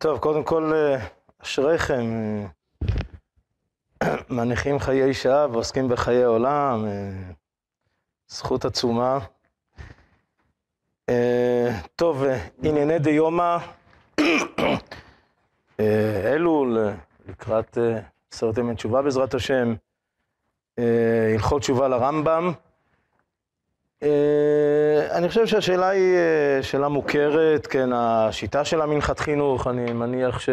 טוב, קודם כל, אה, אשריכם, אה, מניחים חיי שעה ועוסקים בחיי עולם, אה, זכות עצומה. טוב, ענייני דיומא, אלול, לקראת עשרת ימי תשובה בעזרת השם, הלכות תשובה לרמב"ם. אה, אני חושב שהשאלה היא אה, שאלה מוכרת, כן, השיטה של המנחת חינוך, אני מניח ש...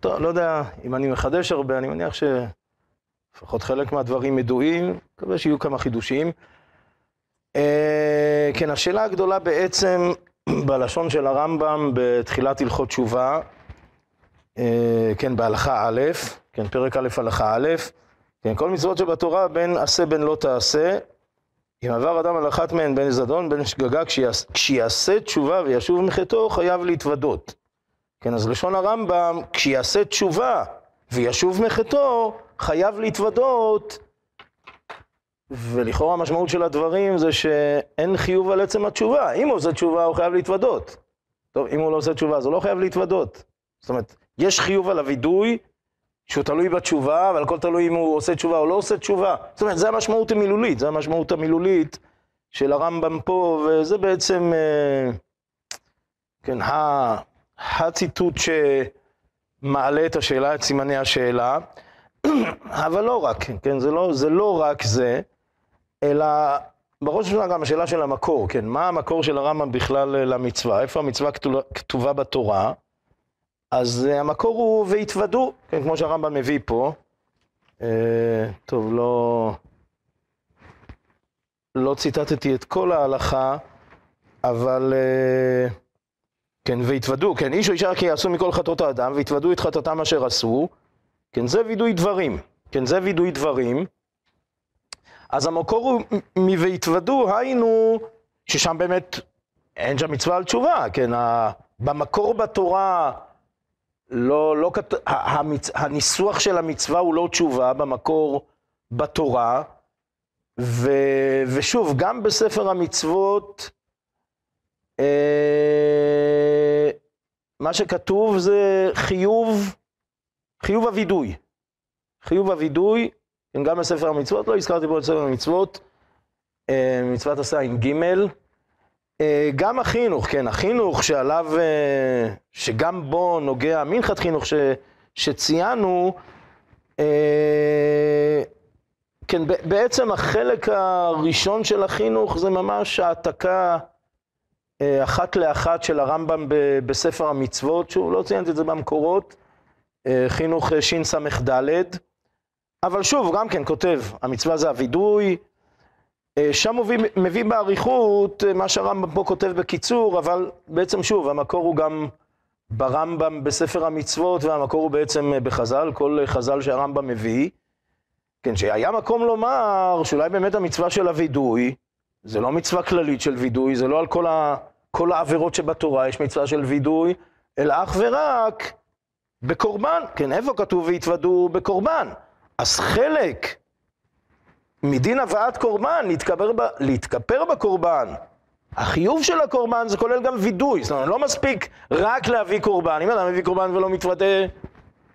טוב, לא יודע אם אני מחדש הרבה, אני מניח שלפחות חלק מהדברים ידועים, מקווה שיהיו כמה חידושים. אה, כן, השאלה הגדולה בעצם בלשון של הרמב"ם בתחילת הלכות תשובה, כן, בהלכה א', כן, פרק א', הלכה א', כן, כל מצוות שבתורה בין עשה בין לא תעשה, אם עבר אדם על אחת מהן בין זדון בין שגגה, כשיעשה תשובה וישוב מחטאו, חייב להתוודות. כן, אז לשון הרמב"ם, כשיעשה תשובה וישוב מחטאו, חייב להתוודות. ולכאורה המשמעות של הדברים זה שאין חיוב על עצם התשובה. אם הוא עושה תשובה, הוא חייב להתוודות. טוב, אם הוא לא עושה תשובה, אז הוא לא חייב להתוודות. זאת אומרת, יש חיוב על הווידוי, שהוא תלוי בתשובה, אבל הכל תלוי אם הוא עושה תשובה או לא עושה תשובה. זאת אומרת, זה המשמעות המילולית, זה המשמעות המילולית של הרמב"ם פה, וזה בעצם, אה, כן, הציטוט שמעלה את השאלה, את סימני השאלה, אבל לא רק, כן, זה לא, זה לא רק זה, אלא בראש ובראשונה גם השאלה של המקור, כן, מה המקור של הרמב"ם בכלל למצווה, איפה המצווה כתובה בתורה, אז uh, המקור הוא והתוודו, כן, כמו שהרמב"ם מביא פה. Uh, טוב, לא... לא ציטטתי את כל ההלכה, אבל... Uh, כן, והתוודו, כן, איש או אישה כי יעשו מכל חטאות האדם, והתוודו את חטאתם אשר עשו, כן, זה וידוי דברים, כן, זה וידוי דברים. אז המקור הוא מ"והתוודו", היינו, ששם באמת אין שם מצווה על תשובה, כן, במקור בתורה לא, לא, המצ... הניסוח של המצווה הוא לא תשובה במקור בתורה, ו... ושוב, גם בספר המצוות, אה... מה שכתוב זה חיוב, חיוב הווידוי. חיוב הווידוי, גם בספר המצוות, לא הזכרתי פה את ספר המצוות, אה... מצוות עשה עם גימל, גם החינוך, כן, החינוך שעליו, אה, שגם בו נוגע מנחת חינוך ש, שציינו, אה, כן, בעצם החלק הראשון של החינוך זה ממש העתקה אחת לאחת של הרמב"ם בספר המצוות, שהוא לא ציינתי את זה במקורות, חינוך שס"ד, אבל שוב, גם כן כותב, המצווה זה הווידוי, אה, שם מביא, מביא באריכות אה, מה שהרמב"ם פה כותב בקיצור, אבל בעצם שוב, המקור הוא גם ברמב"ם בספר המצוות, והמקור הוא בעצם אה, בחז"ל, כל חז"ל שהרמב"ם מביא. כן, שהיה מקום לומר שאולי באמת המצווה של הווידוי, זה לא מצווה כללית של וידוי, זה לא על כל, ה, כל העבירות שבתורה יש מצווה של וידוי, אלא אך ורק בקורבן. כן, איפה כתוב והתוודו בקורבן? אז חלק מדין הבאת קורבן, להתכפר, ב, להתכפר בקורבן. החיוב של הקורבן זה כולל גם וידוי, זאת אומרת, לא מספיק רק להביא קורבן. אם אדם מביא קורבן ולא מתוודה,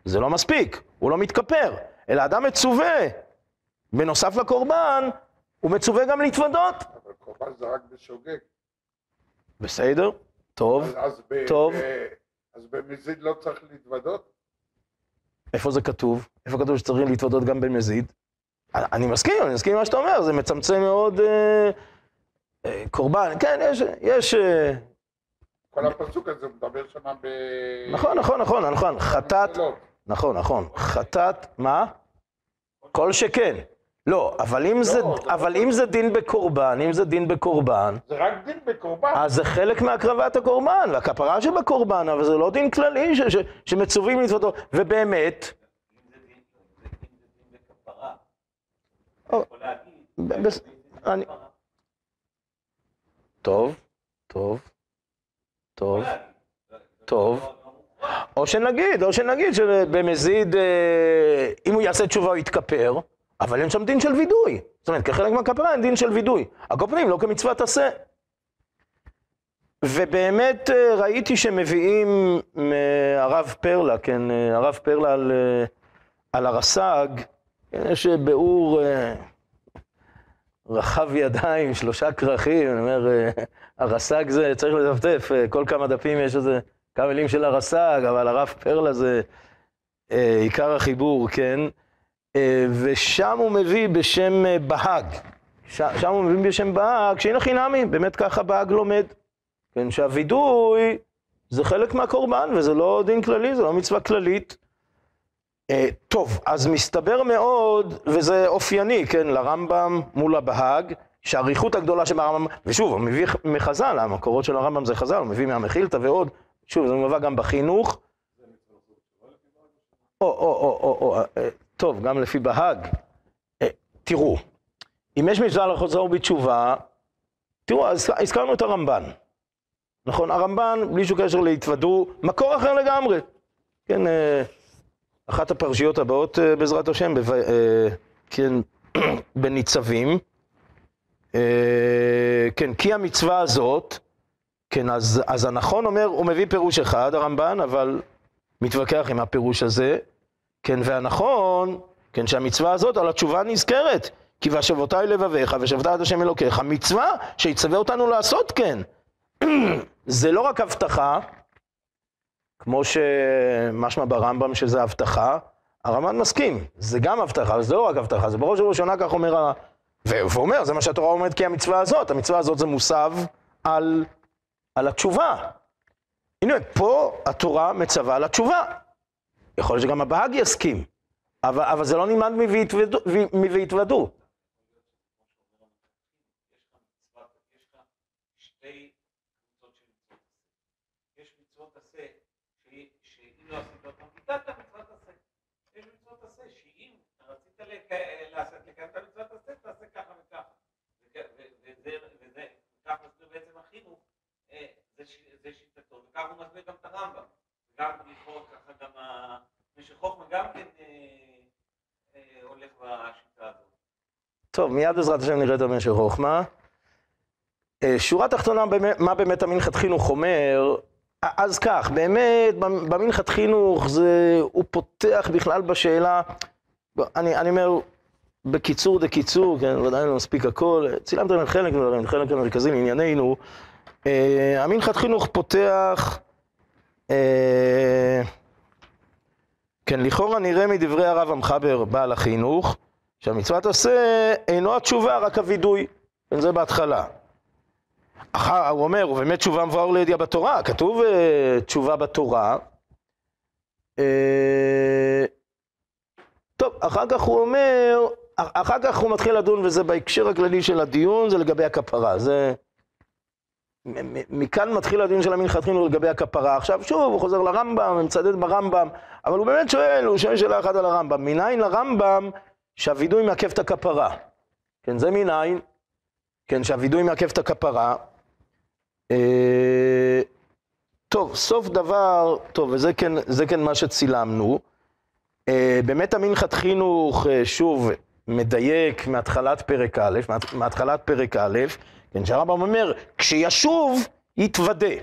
זה לא מספיק, הוא לא מתכפר. אלא אדם מצווה, בנוסף לקורבן, הוא מצווה גם להתוודות. אבל קורבן זה רק בשוגג. בסדר, טוב, אז, אז טוב. ב, אז במזיד לא צריך להתוודות? איפה זה כתוב? איפה כתוב שצריכים להתוודות גם במזיד? אני מסכים, אני מסכים עם מה שאתה אומר, זה מצמצם מאוד אה, אה, קורבן. כן, יש... יש אה, כל הפסוק הזה מדבר שם ב... נכון, נכון, נכון, נכון. חטאת... נכון, נכון. חטאת... מה? כל שכן. לא, אבל אם, לא, זה, אבל לא אם זה דין בקורבן, אם זה דין בקורבן... זה רק דין בקורבן. אז זה חלק מהקרבת הקורבן, והכפרה שבקורבן, אבל זה לא דין כללי ש, ש, שמצווים לצוותו. ובאמת, טוב, טוב, טוב, טוב. או שנגיד, או שנגיד שבמזיד, אה, אם הוא יעשה תשובה הוא יתכפר, אבל אין שם דין של וידוי. זאת אומרת, כחלק מהכפרה אין דין של וידוי. הקופנים לא כמצוות עשה. ובאמת אה, ראיתי שמביאים מהרב פרלה, כן, אה, הרב פרלה על, אה, על הרס"ג, יש ביאור אה, רחב ידיים, שלושה כרכים, אני אומר, אה, הרס"ג זה, צריך לטפטף, אה, כל כמה דפים יש איזה כמה מילים של הרס"ג, אבל הרב פרלה זה עיקר החיבור, כן? ושם הוא מביא בשם בהאג. שם הוא מביא בשם בהאג, שהנה חינמי, באמת ככה בהאג לומד. כן, שהווידוי זה חלק מהקורבן, וזה לא דין כללי, זה לא מצווה כללית. אה, טוב, אז מסתבר מאוד, וזה אופייני, כן, לרמב"ם מול הבהאג, שהאריכות הגדולה שברמב"ם, ושוב, הוא מביא מחז"ל, המקורות של הרמב"ם זה חז"ל, הוא מביא מהמחילתא ועוד, שוב, זה מובא גם בחינוך. או, או, או, או, או, אה, טוב, גם לפי בהאג. אה, תראו, אם יש מצווה לחזור בתשובה, תראו, אז הזכרנו את הרמב"ן. נכון, הרמב"ן, בלי שום קשר להתוודו, מקור אחר לגמרי. כן, אה, אחת הפרשיות הבאות אה, בעזרת השם, אה, כן, בניצבים. אה, כן, כי המצווה הזאת, כן, אז, אז הנכון אומר, הוא מביא פירוש אחד, הרמב"ן, אבל מתווכח עם הפירוש הזה. כן, והנכון, כן, שהמצווה הזאת על התשובה נזכרת. כי והשבותי לבביך ושבתה את השם אלוקיך, מצווה שיצווה אותנו לעשות כן. זה לא רק הבטחה, כמו שמשמע ברמב"ם שזה הבטחה, הרמב"ן מסכים, זה גם הבטחה, זה לא רק הבטחה, זה בראש ובראשונה כך אומר, ה- ואומר, זה מה שהתורה אומרת כי המצווה הזאת, המצווה הזאת זה מוסב על, על התשובה. הנה, פה התורה מצווה על התשובה. יכול להיות שגם הבהאג יסכים, אבל, אבל זה לא נלמד מ"ויתוודו". מ"ויתוודו". יש לך שתי קבוצות של מצוות עשה. יש מצוות עשה שהיא- שאם לא עשית אותן, ביטלת מצוות עשה. יש מצוות עשה שאם רצית לק- לעשות- לקיים את המצוות עשה, תעשה ככה וככה. וכ- ו- וזה, וזה, כך מסביר בעצם החינוך, אה, זה ש- זה וכך הוא מסביר גם את הרמב"ם. גם לכאורה ככה גם המשך חוכמה גם כן אה, אה, הולך בשיטה הזאת. טוב, מיד בעזרת השם נראה את המשך חוכמה. אה, שורה תחתונה, מה באמת המנחת חינוך אומר? אז כך, באמת, במ- במנחת חינוך זה, הוא פותח בכלל בשאלה, אני, אני אומר, בקיצור דקיצור, כן, ודאי לא מספיק הכל, צילמתם את חלק מהדברים, חלק המרכזי לענייננו. אה, המנחת חינוך פותח, אה, כן, לכאורה נראה מדברי הרב המחבר, בעל החינוך, שהמצוות עשה אינו התשובה, רק הווידוי. כן, זה בהתחלה. אחר, הוא אומר, ובאמת תשובה מבואר לידיעה בתורה, כתוב אה, תשובה בתורה. אה, טוב, אחר כך הוא אומר, אח- אחר כך הוא מתחיל לדון, וזה בהקשר הכללי של הדיון, זה לגבי הכפרה. זה... מכאן מתחיל הדיון של המנחת חינוך לגבי הכפרה. עכשיו שוב, הוא חוזר לרמב"ם, ומצדד ברמב"ם, אבל הוא באמת שואל, הוא שואל שאלה אחת על הרמב"ם. מניין לרמב"ם שהווידוי מעכב את הכפרה? כן, זה מניין, כן, שהווידוי מעכב את הכפרה. אה, טוב, סוף דבר, טוב, וזה כן, כן מה שצילמנו. אה, באמת המנחת חינוך, אה, שוב, מדייק מהתחלת פרק א', מהת- מהתחלת פרק א', כן, שהרמב"ם אומר, כשישוב, יתוודה.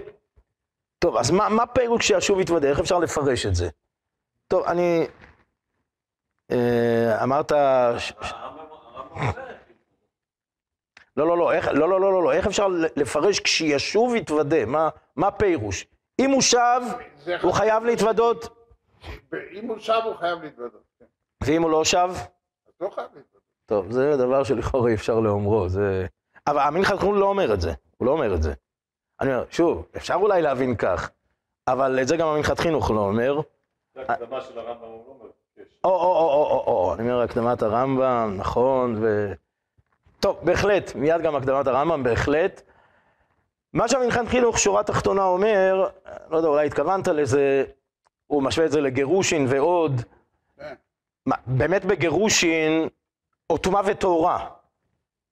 טוב, אז מה, מה פירוש כשישוב יתוודה? איך אפשר לפרש את זה? טוב, אני... אה, אמרת... לא, לא, לא, איך, לא, לא, לא, לא, לא, איך אפשר לפרש כשישוב יתוודה? מה, מה פירוש? אם הוא שב, הוא חייב להתוודות, אם הוא שב הוא חייב להתוודות. כן. ואם הוא לא שב, אז לא חייב להתוודות. טוב, זה דבר שלכאורה אי אפשר לאומרו, זה... אבל המנחת חינוך לא אומר את זה, הוא לא אומר את זה. אני אומר, שוב, אפשר אולי להבין כך, אבל את זה גם המנחת חינוך לא אומר. זה הקדמה של הרמב"ם, הוא לא אומר. או, או, או, או, או, או, אני אומר הקדמת הרמב"ם, נכון, ו... טוב, בהחלט, מיד גם הקדמת הרמב"ם, בהחלט. מה שהמנחת חינוך, שורה תחתונה אומר, לא יודע, אולי התכוונת לזה, הוא משווה את זה לגירושין ועוד. כן. מה, באמת בגירושין, או טומאה וטהורה.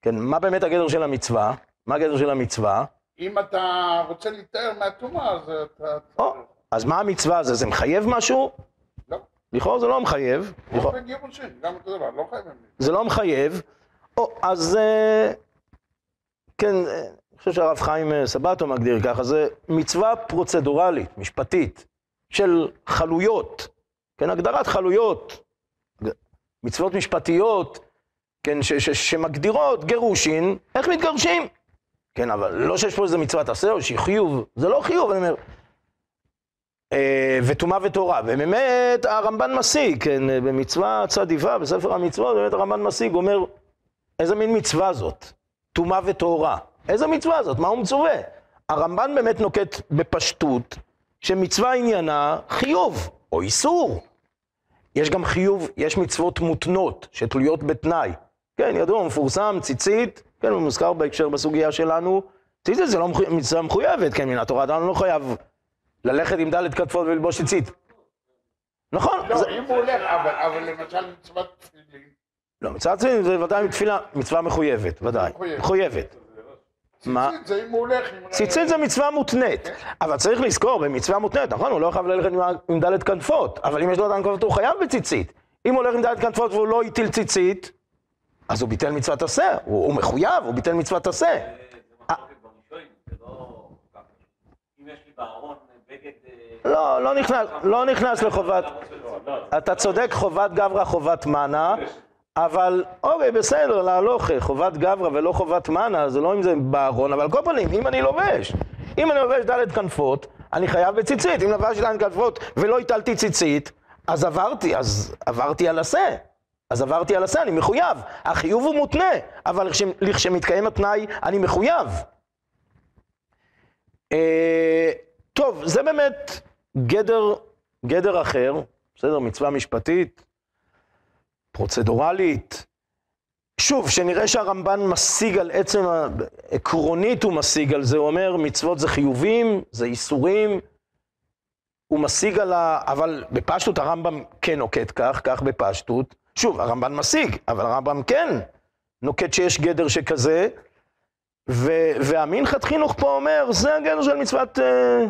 כן, מה באמת הגדר של המצווה? מה הגדר של המצווה? אם אתה רוצה להיטהר מהטומאה, אז אתה... או, אז מה המצווה הזה? זה מחייב משהו? לא. לכאורה זה לא מחייב. לא לכאורה- בגירושין, גם אותו דבר, לא חייבים. זה לא מחייב. או, אז אה, כן, אה, אני חושב שהרב חיים אה, סבטו מגדיר ככה, זה מצווה פרוצדורלית, משפטית, של חלויות, כן, הגדרת חלויות, מצוות משפטיות, כן, ש- ש- שמגדירות גירושין, איך מתגרשים. כן, אבל לא שיש פה איזה מצוות עשה או שהיא חיוב, זה לא חיוב, אני אומר. אה, וטומאה וטהרה, ובאמת הרמב"ן משיג, כן, במצווה צדיבה, בספר המצוות, באמת הרמב"ן משיג, אומר, איזה מין מצווה זאת? טומאה וטהרה. איזה מצווה זאת? מה הוא מצווה? הרמב"ן באמת נוקט בפשטות, שמצווה עניינה חיוב, או איסור. יש גם חיוב, יש מצוות מותנות, שתלויות בתנאי. כן, ידוע, מפורסם, ציצית, כן, הוא מוזכר בהקשר בסוגיה שלנו. ציצית זה לא. מצווה מחויבת, כן, מן התורה, אדם לא חייב ללכת עם דלת כתפות וללבוש ציצית. נכון, לא. אם הוא הולך, אבל, למשל מצוות תפילין, לא, מצוות ציצית זה ודאי מתפילה, מצווה מחויבת, ודאי, מחויבת. מה? ציצית זה אם הוא הולך עם... ציצית זה מצווה מותנית, אבל צריך לזכור, במצווה מותנית, נכון, הוא לא חייב ללכת עם דלת כנפות, אבל אם יש לו דלת כנפות הוא חייב בציצית. אם הוא הולך עם דלת כנפות והוא לא הטיל ציצית, אז הוא ביטל מצוות עשה, הוא, הוא מחויב, הוא ביטל מצוות עשה. בראשונים, זה לא בגד... אה, לא, לא נכנס, לא נכנס לחובת, לצאת. אתה צודק, חובת גברא, חובת מנה, אבל אוקיי, בסדר, להלוכה, חובת גברא ולא חובת מנה, זה לא אם זה בארון, אבל על כל פנים, אם אני לובש, אם אני לובש דלת כנפות, אני חייב בציצית, אם לבשתי דלת כנפות ולא הטלתי ציצית, אז עברתי, אז עברתי על עשה. אז עברתי על עשה, אני מחויב. החיוב הוא מותנה, אבל לכש- לכשמתקיים התנאי, אני מחויב. אה, טוב, זה באמת גדר, גדר אחר, בסדר? מצווה משפטית, פרוצדורלית. שוב, שנראה שהרמב"ן משיג על עצם, עקרונית הוא משיג על זה, הוא אומר מצוות זה חיובים, זה איסורים, הוא משיג על ה... אבל בפשטות הרמב"ם כן נוקט כך, כך בפשטות. שוב, הרמב"ן משיג, אבל הרמב"ם כן נוקט שיש גדר שכזה. והמנחת חינוך פה אומר, זה הגדר של מצוות אה,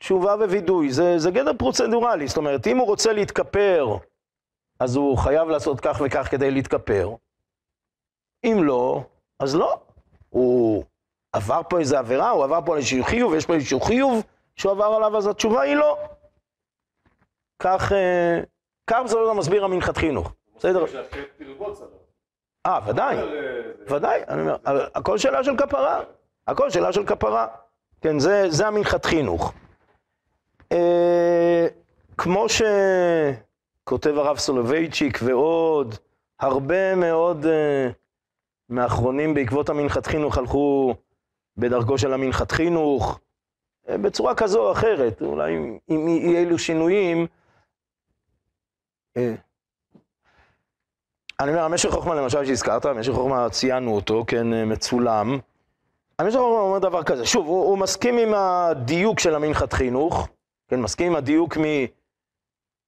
תשובה ווידוי, זה, זה גדר פרוצדורלי, זאת אומרת, אם הוא רוצה להתכפר, אז הוא חייב לעשות כך וכך כדי להתכפר. אם לא, אז לא. הוא עבר פה איזה עבירה, הוא עבר פה איזשהו חיוב, יש פה איזשהו חיוב שהוא עבר עליו, אז התשובה היא לא. כך, אה, כך זה לא מסביר המנחת חינוך. בסדר? אה, ודאי, אה, ודאי, אני אומר, הכל שאלה של כפרה. הכל שאלה של כפרה. כן, זה, זה המנחת חינוך. אה, כמו שכותב הרב סולובייצ'יק ועוד, הרבה מאוד אה, מהאחרונים בעקבות המנחת חינוך הלכו בדרכו של המנחת חינוך, אה, בצורה כזו או אחרת, אולי אם יהיו אלו שינויים. אה, אני אומר, המשך חוכמה למשל שהזכרת, המשך חוכמה ציינו אותו, כן, אה, מצולם. המשך חוכמה אומר דבר כזה, שוב, הוא, הוא מסכים עם הדיוק של המנחת חינוך, כן, מסכים עם הדיוק מ...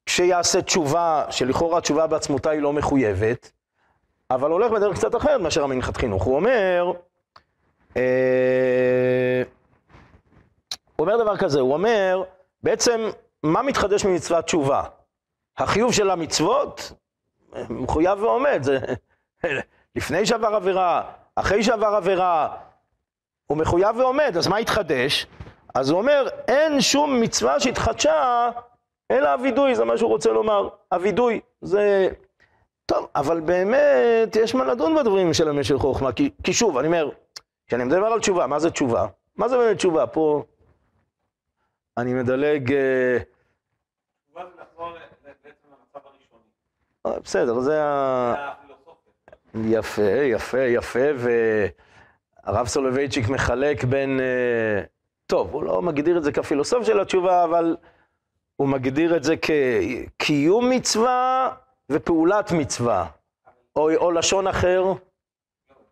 כשיעשה תשובה, שלכאורה התשובה בעצמותה היא לא מחויבת, אבל הולך בדרך קצת אחרת מאשר המנחת חינוך. הוא אומר, אה, הוא אומר דבר כזה, הוא אומר, בעצם, מה מתחדש ממצוות תשובה? החיוב של המצוות מחויב ועומד, זה לפני שעבר עבירה, אחרי שעבר עבירה, הוא מחויב ועומד, אז מה התחדש? אז הוא אומר, אין שום מצווה שהתחדשה, אלא הווידוי, זה מה שהוא רוצה לומר. הווידוי, זה... טוב, אבל באמת, יש מה לדון בדברים של המשך חוכמה, כי, כי שוב, אני אומר, כשאני מדבר על תשובה, מה זה תשובה? מה זה באמת תשובה? פה אני מדלג... אה, תשובה זה לחזור ל- ל- בעצם למצב הראשוני. אה, בסדר, זה ה... יפה, יפה, יפה, והרב סולובייצ'יק מחלק בין... אה, טוב, הוא לא מגדיר את זה כפילוסוף של התשובה, אבל הוא מגדיר את זה כקיום מצווה ופעולת מצווה. או, או לשון אחר,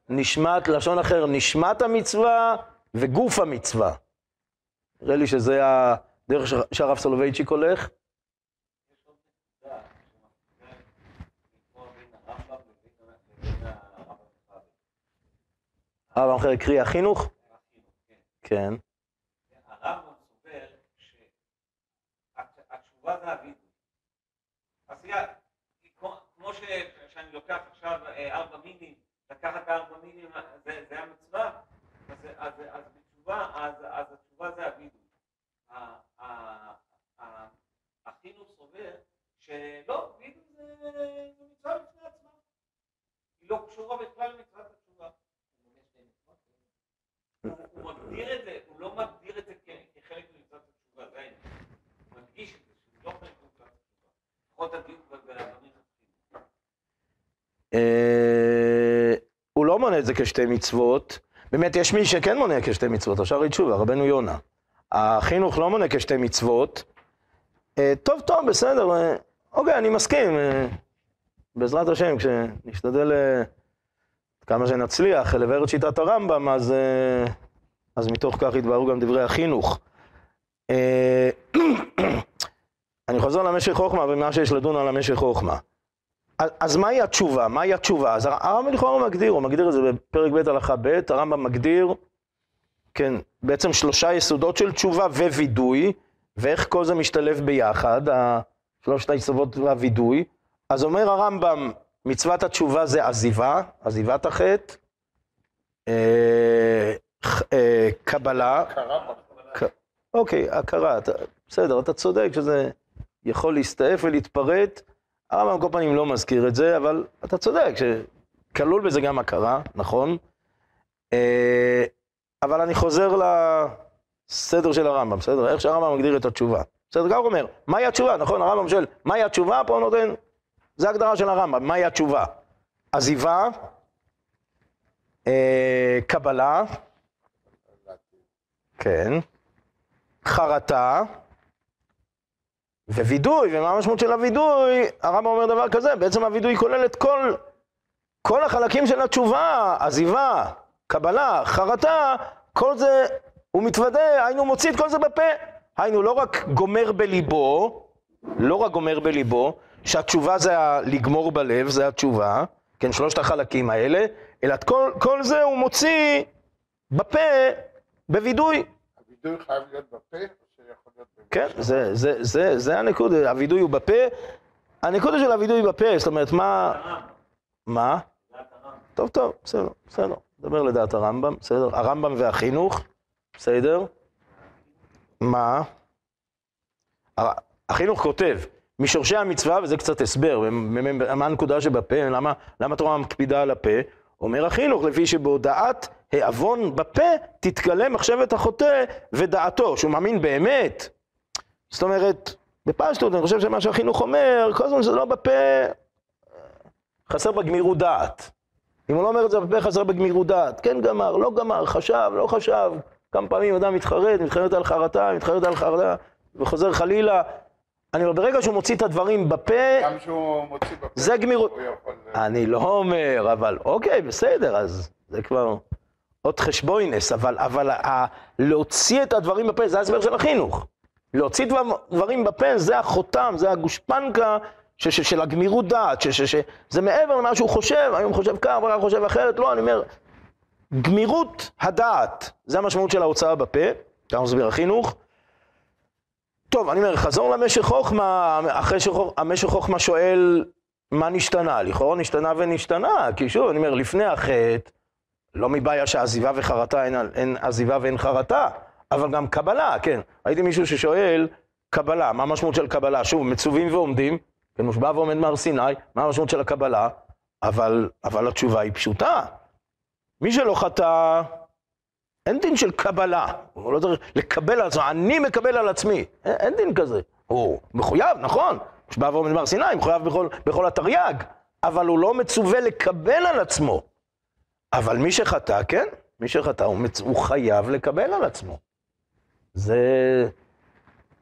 נשמת, לשון אחר, נשמת המצווה וגוף המצווה. נראה לי שזה הדרך שהרב סולובייצ'יק הולך. הרב המחר הקריא החינוך? כן. הרמב"ם סובר שהתשובה זה הווידוי. אז כמו שאני לוקח עכשיו אה, ארבע מינים, לקחת ארבע מינים אה, זה המצווה, אז אז התשובה זה הווידוי. החינוך סובר שלא, וידוי זה מצווה בפני עצמה. היא לא קשורה בכלל למצווה. אה, הוא לא מונה את זה כשתי מצוות. באמת, יש מי שכן מונה כשתי מצוות, עכשיו ראית שוב, הרבנו יונה. החינוך לא מונה כשתי מצוות. אה, טוב, טוב, בסדר, אה, אוקיי, אני מסכים. בעזרת השם, כשנשתדל כמה שנצליח לבאר את שיטת הרמב"ם, אז, אז מתוך כך יתבהרו גם דברי החינוך. אני חוזר למשך חוכמה ומה שיש לדון על המשך חוכמה. אז, מהי התשובה? מהי התשובה? אז הרמב"ם לכאורה מגדיר, הוא מגדיר את זה בפרק ב' הלכה ב', הרמב"ם מגדיר, כן, בעצם שלושה יסודות של תשובה ווידוי, ואיך כל זה משתלב ביחד, שלושת היסודות והווידוי. אז אומר הרמב"ם, מצוות התשובה זה עזיבה, עזיבת החטא, אה, אה, קבלה, בחורה. אוקיי, הכרה, אתה, בסדר, אתה צודק שזה יכול להסתעף ולהתפרט. הרמב"ם כל פנים לא מזכיר את זה, אבל אתה צודק שכלול בזה גם הכרה, נכון? אה, אבל אני חוזר לסדר של הרמב"ם, בסדר? איך שהרמב"ם מגדיר את התשובה. בסדר, גם הוא אומר, מהי התשובה, נכון? הרמב"ם שואל, מהי התשובה? פה נותן, זה הגדרה של הרמב"ם, מהי התשובה? עזיבה, אה, קבלה, כן, חרטה ווידוי, ומה המשמעות של הווידוי? הרמב"ם אומר דבר כזה, בעצם הווידוי כולל את כל, כל החלקים של התשובה, עזיבה, קבלה, חרטה, כל זה הוא מתוודה, היינו מוציא את כל זה בפה. היינו לא רק גומר בליבו, לא רק גומר בליבו, שהתשובה זה ה- לגמור בלב, זה התשובה, כן, שלושת החלקים האלה, אלא את כל, כל זה הוא מוציא בפה, בווידוי. הווידוי חייב להיות בפה, כן, זה, זה, זה, זה הנקוד, הווידוי הוא בפה. הנקודה של הווידוי בפה, זאת אומרת, מה... מה? טוב, טוב, בסדר, בסדר. נדבר לדעת הרמב"ם, בסדר. הרמב"ם והחינוך, בסדר. מה? החינוך כותב, משורשי המצווה, וזה קצת הסבר, מה הנקודה שבפה, למה, למה התורה מקפידה על הפה? אומר החינוך, לפי שבהודעת העוון בפה תתגלה מחשבת החוטא ודעתו, שהוא מאמין באמת. זאת אומרת, בפשטות, אני חושב שמה שהחינוך אומר, כל הזמן שזה לא בפה, חסר בגמירות דעת. אם הוא לא אומר את זה בפה, חסר בגמירות דעת. כן גמר, לא גמר, חשב, לא חשב. כמה פעמים אדם מתחרט, מתחרט על חרטה, מתחרט על חרטה, וחוזר חלילה. אני אומר, ברגע שהוא מוציא את הדברים בפה, גם שהוא מוציא בפה, זה גמירות. יכול... אני לא אומר, אבל אוקיי, בסדר, אז זה כבר עוד חשבוינס, אבל, אבל ה, להוציא את הדברים בפה, זה ההסבר של החינוך. להוציא דבר, דברים בפה, זה החותם, זה הגושפנקה ש, ש, של הגמירות דעת, ש, ש, ש, זה מעבר למה שהוא חושב, היום חושב כך, מחר חושב אחרת, לא, אני אומר, גמירות הדעת, זה המשמעות של ההוצאה בפה, ככה מסביר החינוך. טוב, אני אומר, חזור למשך חוכמה, אחרי שהמשך חוכמה שואל מה נשתנה? לכאורה נשתנה ונשתנה, כי שוב, אני אומר, לפני החטא, לא מבעיה שעזיבה וחרטה אין, אין עזיבה ואין חרטה, אבל גם קבלה, כן. ראיתי מישהו ששואל, קבלה, מה המשמעות של קבלה? שוב, מצווים ועומדים, כן, מושבע ועומד מהר סיני, מה המשמעות של הקבלה? אבל, אבל התשובה היא פשוטה. מי שלא חטא, אין דין של קבלה, הוא לא צריך לקבל על עצמו, אני מקבל על עצמי, אין, אין דין כזה. הוא מחויב, נכון, מושבע ועומד מהר סיני, מחויב בכל, בכל התרי"ג, אבל הוא לא מצווה לקבל על עצמו. אבל מי שחטא, כן, מי שחטא, הוא, מצ... הוא חייב לקבל על עצמו. זה...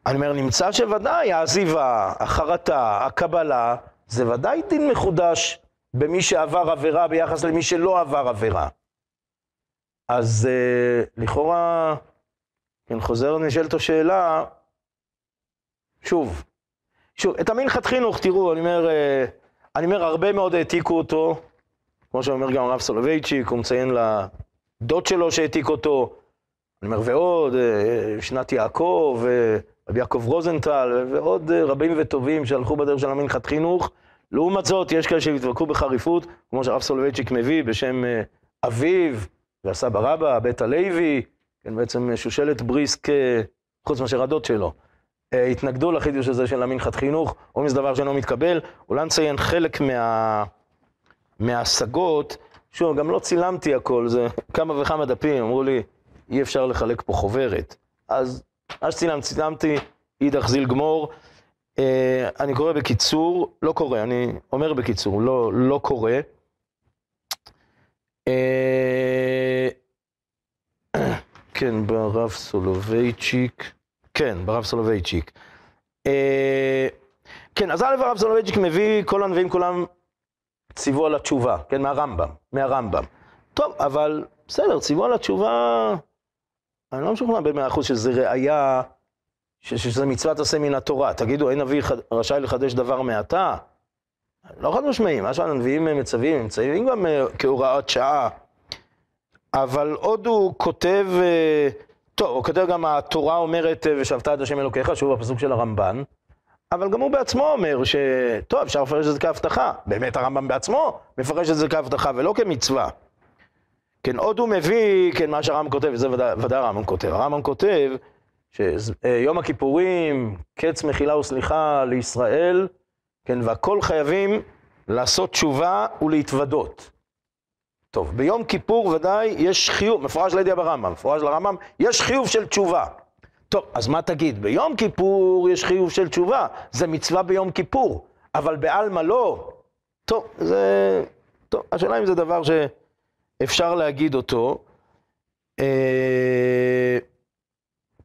אני אומר, נמצא שוודאי העזיבה, החרטה, הקבלה, זה ודאי דין מחודש במי שעבר עבירה ביחס למי שלא עבר עבירה. אז uh, לכאורה, כן, חוזר נשאלת השאלה, שוב, שוב, את המנחת חינוך, תראו, אני אומר, uh, אני אומר, הרבה מאוד העתיקו אותו, כמו שאומר גם הרב סולובייצ'יק, הוא מציין לדוד שלו שהעתיק אותו, אני אומר, ועוד, uh, שנת יעקב, uh, רבי יעקב רוזנטל, ועוד uh, רבים וטובים שהלכו בדרך של המנחת חינוך. לעומת זאת, יש כאלה שהתווכחו בחריפות, כמו שהרב סולובייצ'יק מביא, בשם uh, אביו, והסבא רבא, בית הלוי, כן, בעצם שושלת בריסק, חוץ מאשר הדוד שלו, התנגדו לחידוש הזה של המנחת חינוך, אומרים שזה דבר שאינו מתקבל. אולי נציין חלק מה... מההשגות, שוב, גם לא צילמתי הכל, זה כמה וכמה דפים, אמרו לי, אי אפשר לחלק פה חוברת. אז מה שצילמתי, צילמתי, אידך זיל גמור. אה, אני קורא בקיצור, לא קורא, אני אומר בקיצור, לא, לא קורא. אה, כן, ברב סולובייצ'יק. כן, ברב סולובייצ'יק. אה, כן, אז א' הרב סולובייצ'יק מביא כל הנביאים כולם ציוו על התשובה, כן, מהרמב"ם, מהרמב"ם. טוב, אבל בסדר, ציוו על התשובה, אני לא משוכנע במאה אחוז שזה ראייה, שזה מצוות עשה מן התורה. תגידו, אין נביא רשאי לחדש דבר מעתה? לא חד משמעי, מה שהנביאים מצווים, הם מצווים גם אה, כהוראת שעה. אבל עוד הוא כותב, אה, טוב, הוא כותב גם התורה אומרת, אה, ושבתה את השם אלוקיך, שוב הפסוק של הרמב"ן, אבל גם הוא בעצמו אומר ש... טוב, אפשר לפרש את זה כהבטחה. באמת הרמב"ם בעצמו מפרש את זה כהבטחה ולא כמצווה. כן, עוד הוא מביא, כן, מה שהרמב"ם כותב, וזה ודאי, ודאי הרמב"ם כותב. הרמב"ם כותב שיום הכיפורים, קץ מחילה וסליחה לישראל, כן, והכל חייבים לעשות תשובה ולהתוודות. טוב, ביום כיפור ודאי יש חיוב, מפורש לידיעה ברמב"ם, מפורש לרמב"ם, יש חיוב של תשובה. טוב, אז מה תגיד? ביום כיפור יש חיוב של תשובה, זה מצווה ביום כיפור, אבל בעלמא לא. טוב, זה... טוב, השאלה אם זה דבר שאפשר להגיד אותו. אה...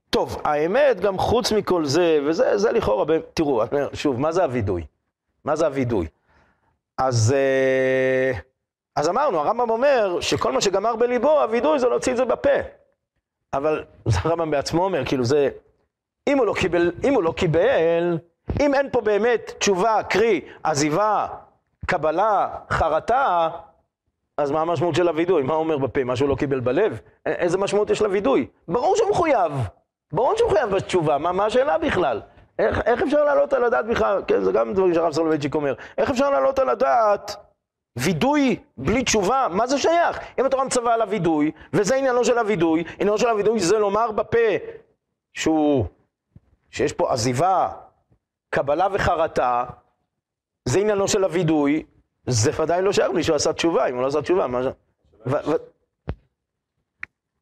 טוב, האמת, גם חוץ מכל זה, וזה זה לכאורה, תראו, שוב, מה זה הווידוי? מה זה הווידוי? אז, אה, אז אמרנו, הרמב"ם אומר שכל מה שגמר בליבו, הווידוי זה להוציא את זה בפה. אבל זה הרמב"ם בעצמו אומר, כאילו זה, אם הוא לא קיבל, אם הוא לא קיבל, אם אין פה באמת תשובה, קרי, עזיבה, קבלה, חרטה, אז מה המשמעות של הווידוי? מה הוא אומר בפה? מה שהוא לא קיבל בלב? איזה משמעות יש לווידוי? ברור שהוא מחויב. ברור שהוא מחויב בתשובה, מה, מה השאלה בכלל? איך, איך אפשר להעלות על הדעת בכלל, כן, זה גם דברים שהרב סולובייצ'יק אומר, איך אפשר להעלות על הדעת וידוי בלי תשובה? מה זה שייך? אם התורה מצווה על הווידוי, וזה עניינו של הווידוי, עניינו של הווידוי זה לומר בפה שהוא, שיש פה עזיבה, קבלה וחרטה, זה עניינו של הווידוי, זה ודאי לא שייך בלי שהוא עשה תשובה, אם הוא לא עשה תשובה, מה זה? ו- ו-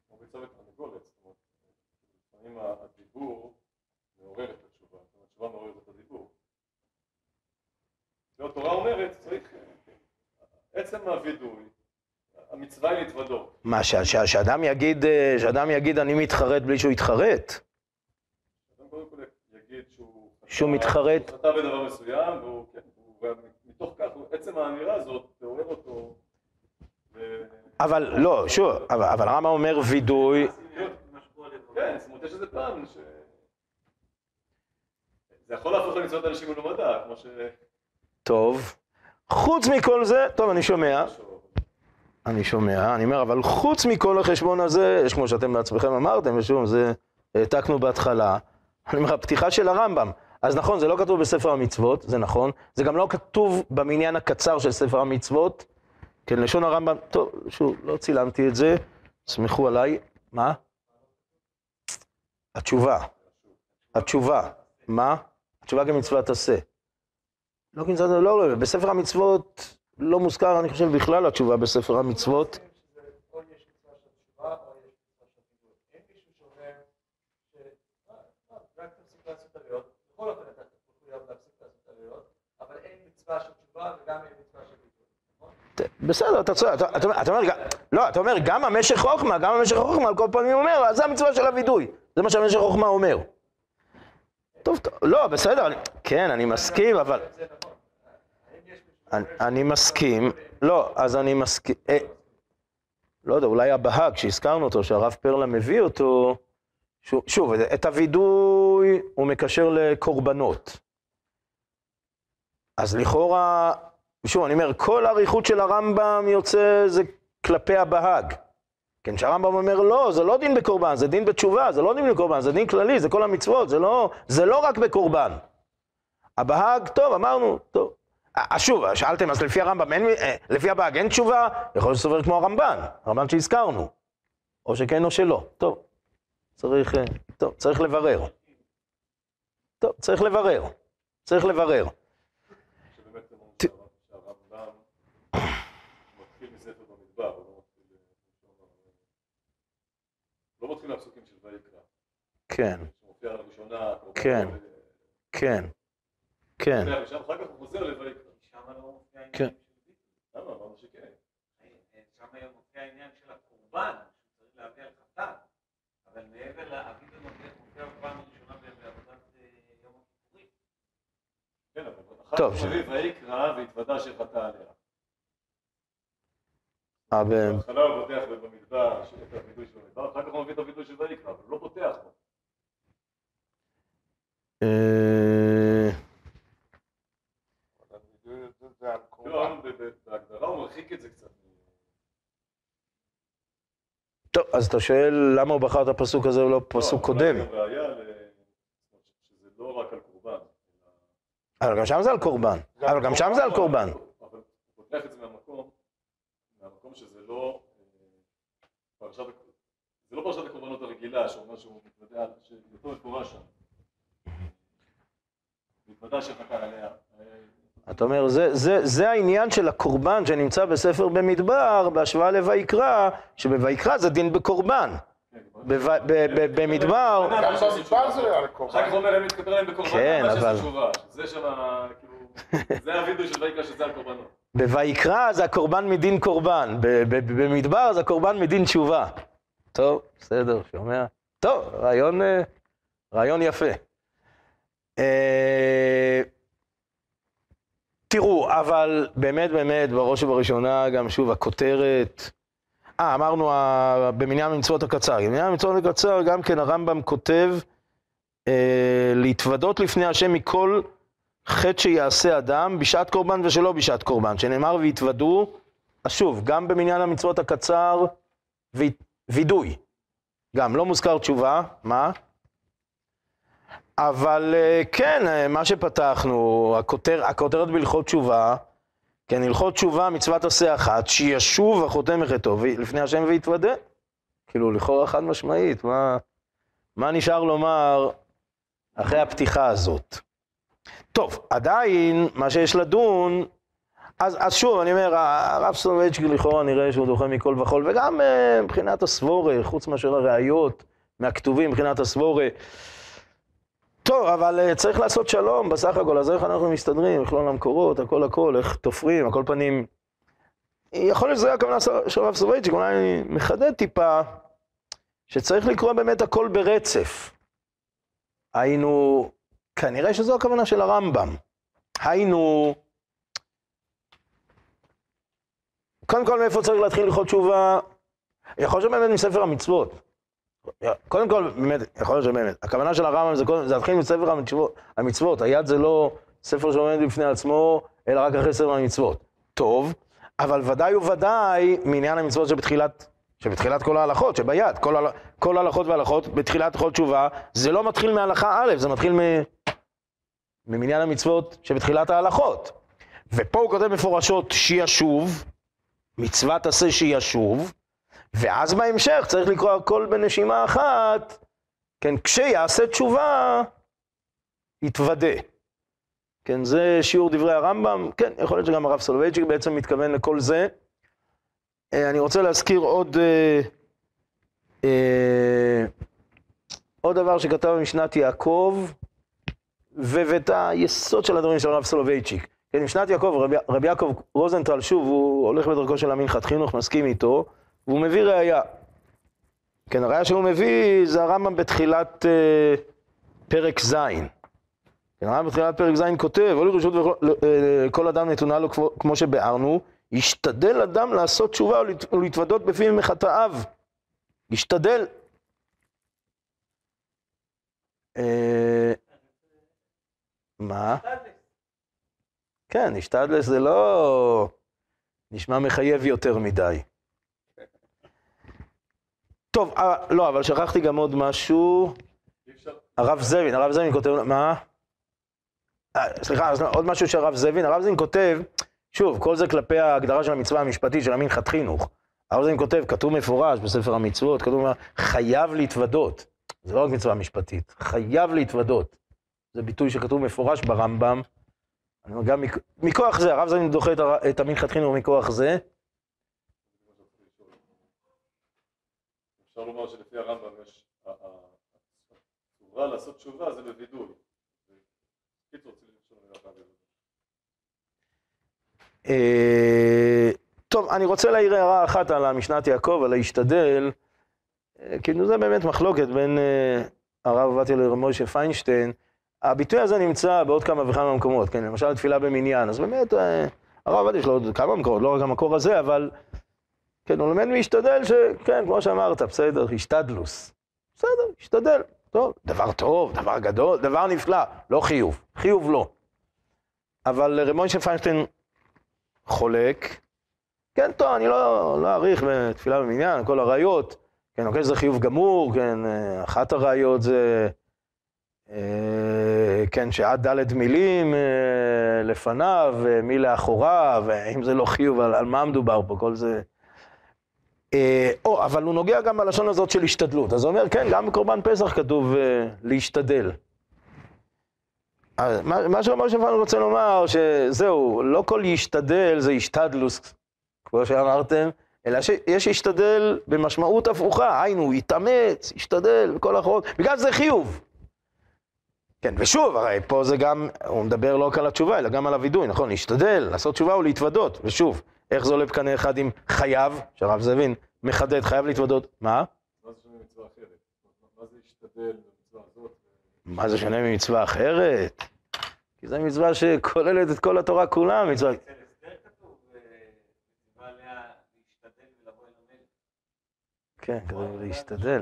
כמו ביצה ותרנגולת, זאת אומרת, לפעמים הדיבור מעורר את התשובה, זאת אומרת, התשובה מעוררת את הדיבור. והתורה אומרת, צריך, עצם הווידוי, המצווה היא להתוודות. מה, ש- ש- שאדם יגיד, אה, שאדם יגיד אני מתחרט בלי שהוא יתחרט? אדם קודם כל יגיד שהוא... מתחרט. שהוא חטא בדבר מסוים, והוא, כן, הוא, מתוך כך, הוא- עצם האמירה הזאת תעורר אותו. ו- אבל לא, שוב, אבל, אבל הרמב"ם אומר וידוי, כן, זאת אומרת, יש איזה פן ש... זה יכול להפוך למצוות אנשים מלומדה, כמו ש... טוב. חוץ מכל זה, טוב, אני שומע, אני שומע, אני אומר, אבל חוץ מכל החשבון הזה, יש כמו שאתם בעצמכם אמרתם, ושוב, זה העתקנו בהתחלה, אני אומר, הפתיחה של הרמב"ם. אז נכון, זה לא כתוב בספר המצוות, זה נכון, זה גם לא כתוב במניין הקצר של ספר המצוות, כן, לשון הרמב"ם, טוב, שוב, לא צילמתי את זה, סמכו עליי, מה? התשובה, התשובה, מה? התשובה כמצוות עשה. לא כמצוות, לא, לא, בספר המצוות לא מוזכר, אני חושב, בכלל התשובה בספר המצוות. אה, אה. נכון? בסדר, אתה צודק, אתה- אומר- לא, אתה אומר, גם המשך חוכמה, גם המשך חוכמה, על כל פנים אומר, אז זה המצווה של הווידוי. זה מה שהמשך חוכמה אומר. טוב, טוב, לא, בסדר, כן, אני מסכים, אבל... אני, מסכים, לא, אז אני מסכים, אה, לא יודע, אולי הבהג, שהזכרנו אותו, שהרב פרלה מביא אותו, שוב, את הווידוי הוא מקשר לקורבנות. אז לכאורה, שוב, אני אומר, כל האריכות של הרמב"ם יוצא זה כלפי הבהג. כן, שהרמב"ם אומר, לא, זה לא דין בקורבן, זה דין בתשובה, זה לא דין בקורבן, זה דין כללי, זה כל המצוות, זה לא, זה לא רק בקורבן. הבהג, טוב, אמרנו, טוב. אה, שוב, שאלתם, אז לפי הרמב"ם, אין, אה, לפי הבהג אין תשובה? יכול להיות שסובר כמו הרמב"ן, הרמב"ן שהזכרנו. או שכן או שלא. טוב, צריך, אה, טוב, צריך לברר. טוב, צריך לברר. צריך לברר. שבאמת הם אומרים ת- שהרמב"ם מתחיל מספר במדבר, הוא לא מתחיל... לא מתחיל מהפסוקים של ויקרא, כן, שמופיע לראשונה, כן. כן, כן. ושם אחר כך הוא חוזר לויקרא. שם לא מופיע כן. העניין של ביטול. למה? אמרנו שכן. שם היה מופיע העניין של הקורבן, שצריך להביא על חטאת, אבל מעבר לאביב המופיע מופיע בפעם הראשונה בעבודת אה, יום הכיפורים. כן, אבל אחר טוב, כך ויקרא והתוודה שחטא עליה. בהתחלה הוא פותח במדבר את של המדבר, אחר כך הוא מביא את של ויקרא, אבל הוא לא בו. טוב, אז אתה שואל למה הוא בחר את הפסוק הזה ולא פסוק לא, קודם? ל- שזה לא אבל גם שם זה על קורבן. אבל גם שם זה על קורבן. אבל הוא פותח את זה מהמקום, מהמקום שזה לא אה, פרשת, זה לא פרשת הקורבנות הרגילה, שאומר שהוא מתוודע, שיותר מפורש שם. מתוודע שחטא עליה. אתה אומר, זה, זה, זה העניין של הקורבן שנמצא בספר במדבר, בהשוואה לויקרא, שבויקרא זה דין בקורבן. כן, ב- ב- במדבר, גם במדבר זה על אחר כך קורבן. הוא אומר, הם מתכפר להם בקורבן, כן, אבל... זה שם, כאילו, זה הווידוי של ויקרא שזה על קורבנות. בויקרא זה הקורבן מדין קורבן, במדבר זה הקורבן מדין תשובה. טוב, בסדר, שומע? טוב, רעיון, אה, רעיון יפה. אה, תראו, אבל באמת באמת, בראש ובראשונה, גם שוב, הכותרת... אה, אמרנו במניין המצוות הקצר. במניין המצוות הקצר, גם כן הרמב"ם כותב אה, להתוודות לפני השם מכל חטא שיעשה אדם בשעת קורבן ושלא בשעת קורבן, שנאמר והתוודו, אז שוב, גם במניין המצוות הקצר, וי- וידוי. גם לא מוזכר תשובה, מה? אבל אה, כן, אה, מה שפתחנו, הכותר, הכותרת בהלכות תשובה, כן, הלכות תשובה, מצוות עשה אחת, שישוב החוטא מחטאו לפני השם ויתוודה. כאילו, לכאורה חד משמעית, מה, מה נשאר לומר אחרי הפתיחה הזאת? טוב, עדיין, מה שיש לדון, אז, אז שוב, אני אומר, הרב סולובייצ'יק לכאורה נראה שהוא דוחה מכל וכול, וגם uh, מבחינת הסבורה, חוץ מאשר הראיות מהכתובים, מבחינת הסבורה. טוב, אבל uh, צריך לעשות שלום בסך הכל, אז איך אנחנו מסתדרים, מכלול המקורות, הכל הכל, איך תופרים, על כל פנים. יכול להיות שזה הכוונה של הרב סולובייצ'יק, אולי אני מחדד טיפה, שצריך לקרוא באמת הכל ברצף. היינו, כנראה שזו הכוונה של הרמב"ם. היינו, קודם כל מאיפה צריך להתחיל ללכות תשובה? יכול להיות שבאמת מספר המצוות. קודם כל, באמת, יכול להיות שבאמת, הכוונה של הרמב"ם זה, זה להתחיל מספר המצוות, המצוות. היד זה לא ספר שעומד בפני עצמו, אלא רק אחרי ספר המצוות. טוב, אבל ודאי וודאי מעניין המצוות שבתחילת, שבתחילת כל ההלכות, שביד, כל, כל ההלכות וההלכות בתחילת הלכות תשובה, זה לא מתחיל מהלכה א', זה מתחיל מ... ממניין המצוות שבתחילת ההלכות. ופה הוא כותב מפורשות שישוב, מצוות עשה שישוב, ואז בהמשך צריך לקרוא הכל בנשימה אחת, כן, כשיעשה תשובה, יתוודה. כן, זה שיעור דברי הרמב"ם, כן, יכול להיות שגם הרב סולובייצ'יק בעצם מתכוון לכל זה. אה, אני רוצה להזכיר עוד, אה, אה, עוד דבר שכתב במשנת יעקב, ואת היסוד של הדברים של הרב סולובייצ'יק. כן, משנת יעקב, רבי, רבי יעקב רוזנטל, שוב, הוא הולך בדרכו של המנחת חינוך, מסכים איתו, והוא מביא ראייה. כן, הראייה שהוא מביא זה הרמב"ם בתחילת אה, פרק ז'. כן, הרמב"ם בתחילת פרק ז' כותב, הוליד רשות וכל אדם נתונה לו כמו- כמו שביארנו, ישתדל אדם לעשות תשובה ולהת- ולהתוודות בפיו מחטאיו. ישתדל. אה, מה? כן, השתדלס זה לא נשמע מחייב יותר מדי. טוב, אה, לא, אבל שכחתי גם עוד משהו. הרב זבין, הרב זבין כותב, מה? אה, סליחה, אז עוד משהו שהרב זבין, הרב זבין כותב, שוב, כל זה כלפי ההגדרה של המצווה המשפטית של המנחת חינוך. הרב זבין כותב, כתוב מפורש בספר המצוות, כתוב, חייב להתוודות. זה לא רק מצווה משפטית, חייב להתוודות. זה ביטוי שכתוב מפורש ברמב"ם. גם מכ- מכוח זה, הרב זבין דוחה את הר- את המנחת חינוך מכוח זה. אפשר לומר שלפי הרמב"ם יש, לעשות תשובה זה בווידוי. אה, טוב. אני רוצה להעיר הערה אחת על המשנת יעקב, על להשתדל. אה, כאילו זה באמת מחלוקת בין אה, הרב עובדיה לרב משה פיינשטיין. הביטוי הזה נמצא בעוד כמה וכמה מקומות, כן, למשל תפילה במניין, אז באמת אה, הרב עובדיה יש לו עוד כמה מקורות, לא רק המקור הזה, אבל כן, הוא לומד להשתדל שכן, כמו שאמרת, בסדר, השתדלוס. בסדר, השתדל, טוב, דבר טוב, דבר גדול, דבר נפלא, לא חיוב, חיוב לא. אבל רב משה פיינשטיין חולק, כן, טוב, אני לא, לא אאריך בתפילה במניין, כל הראיות, כן, חושב שזה חיוב גמור, כן, אה, אחת הראיות זה, כן, שעד ד' מילים אה, לפניו, אה, מי לאחוריו, אם זה לא חיוב, על, על מה מדובר פה, כל זה... אה, או, אבל הוא נוגע גם בלשון הזאת של השתדלות. אז הוא אומר, כן, גם בקורבן פסח כתוב אה, להשתדל. מה שמשה פיינשטיין רוצה לומר, שזהו, לא כל להשתדל זה השתדלוס, כמו שאמרתם, אלא שיש להשתדל במשמעות הפוכה, היינו, יתאמץ, ישתדל, וכל האחרות, בגלל שזה חיוב. כן, ושוב, הרי פה זה גם, הוא מדבר לא רק על התשובה, אלא גם על הווידוי, נכון? להשתדל, לעשות תשובה ולהתוודות, ושוב, איך זה עולה בקנה אחד עם חייב, שהרב זבין מחדד, חייב להתוודות, מה? מה זה שונה ממצווה אחרת? כי זו מצווה שכוללת את כל התורה כולה, מצווה... אה. כן, כדי להשתדל.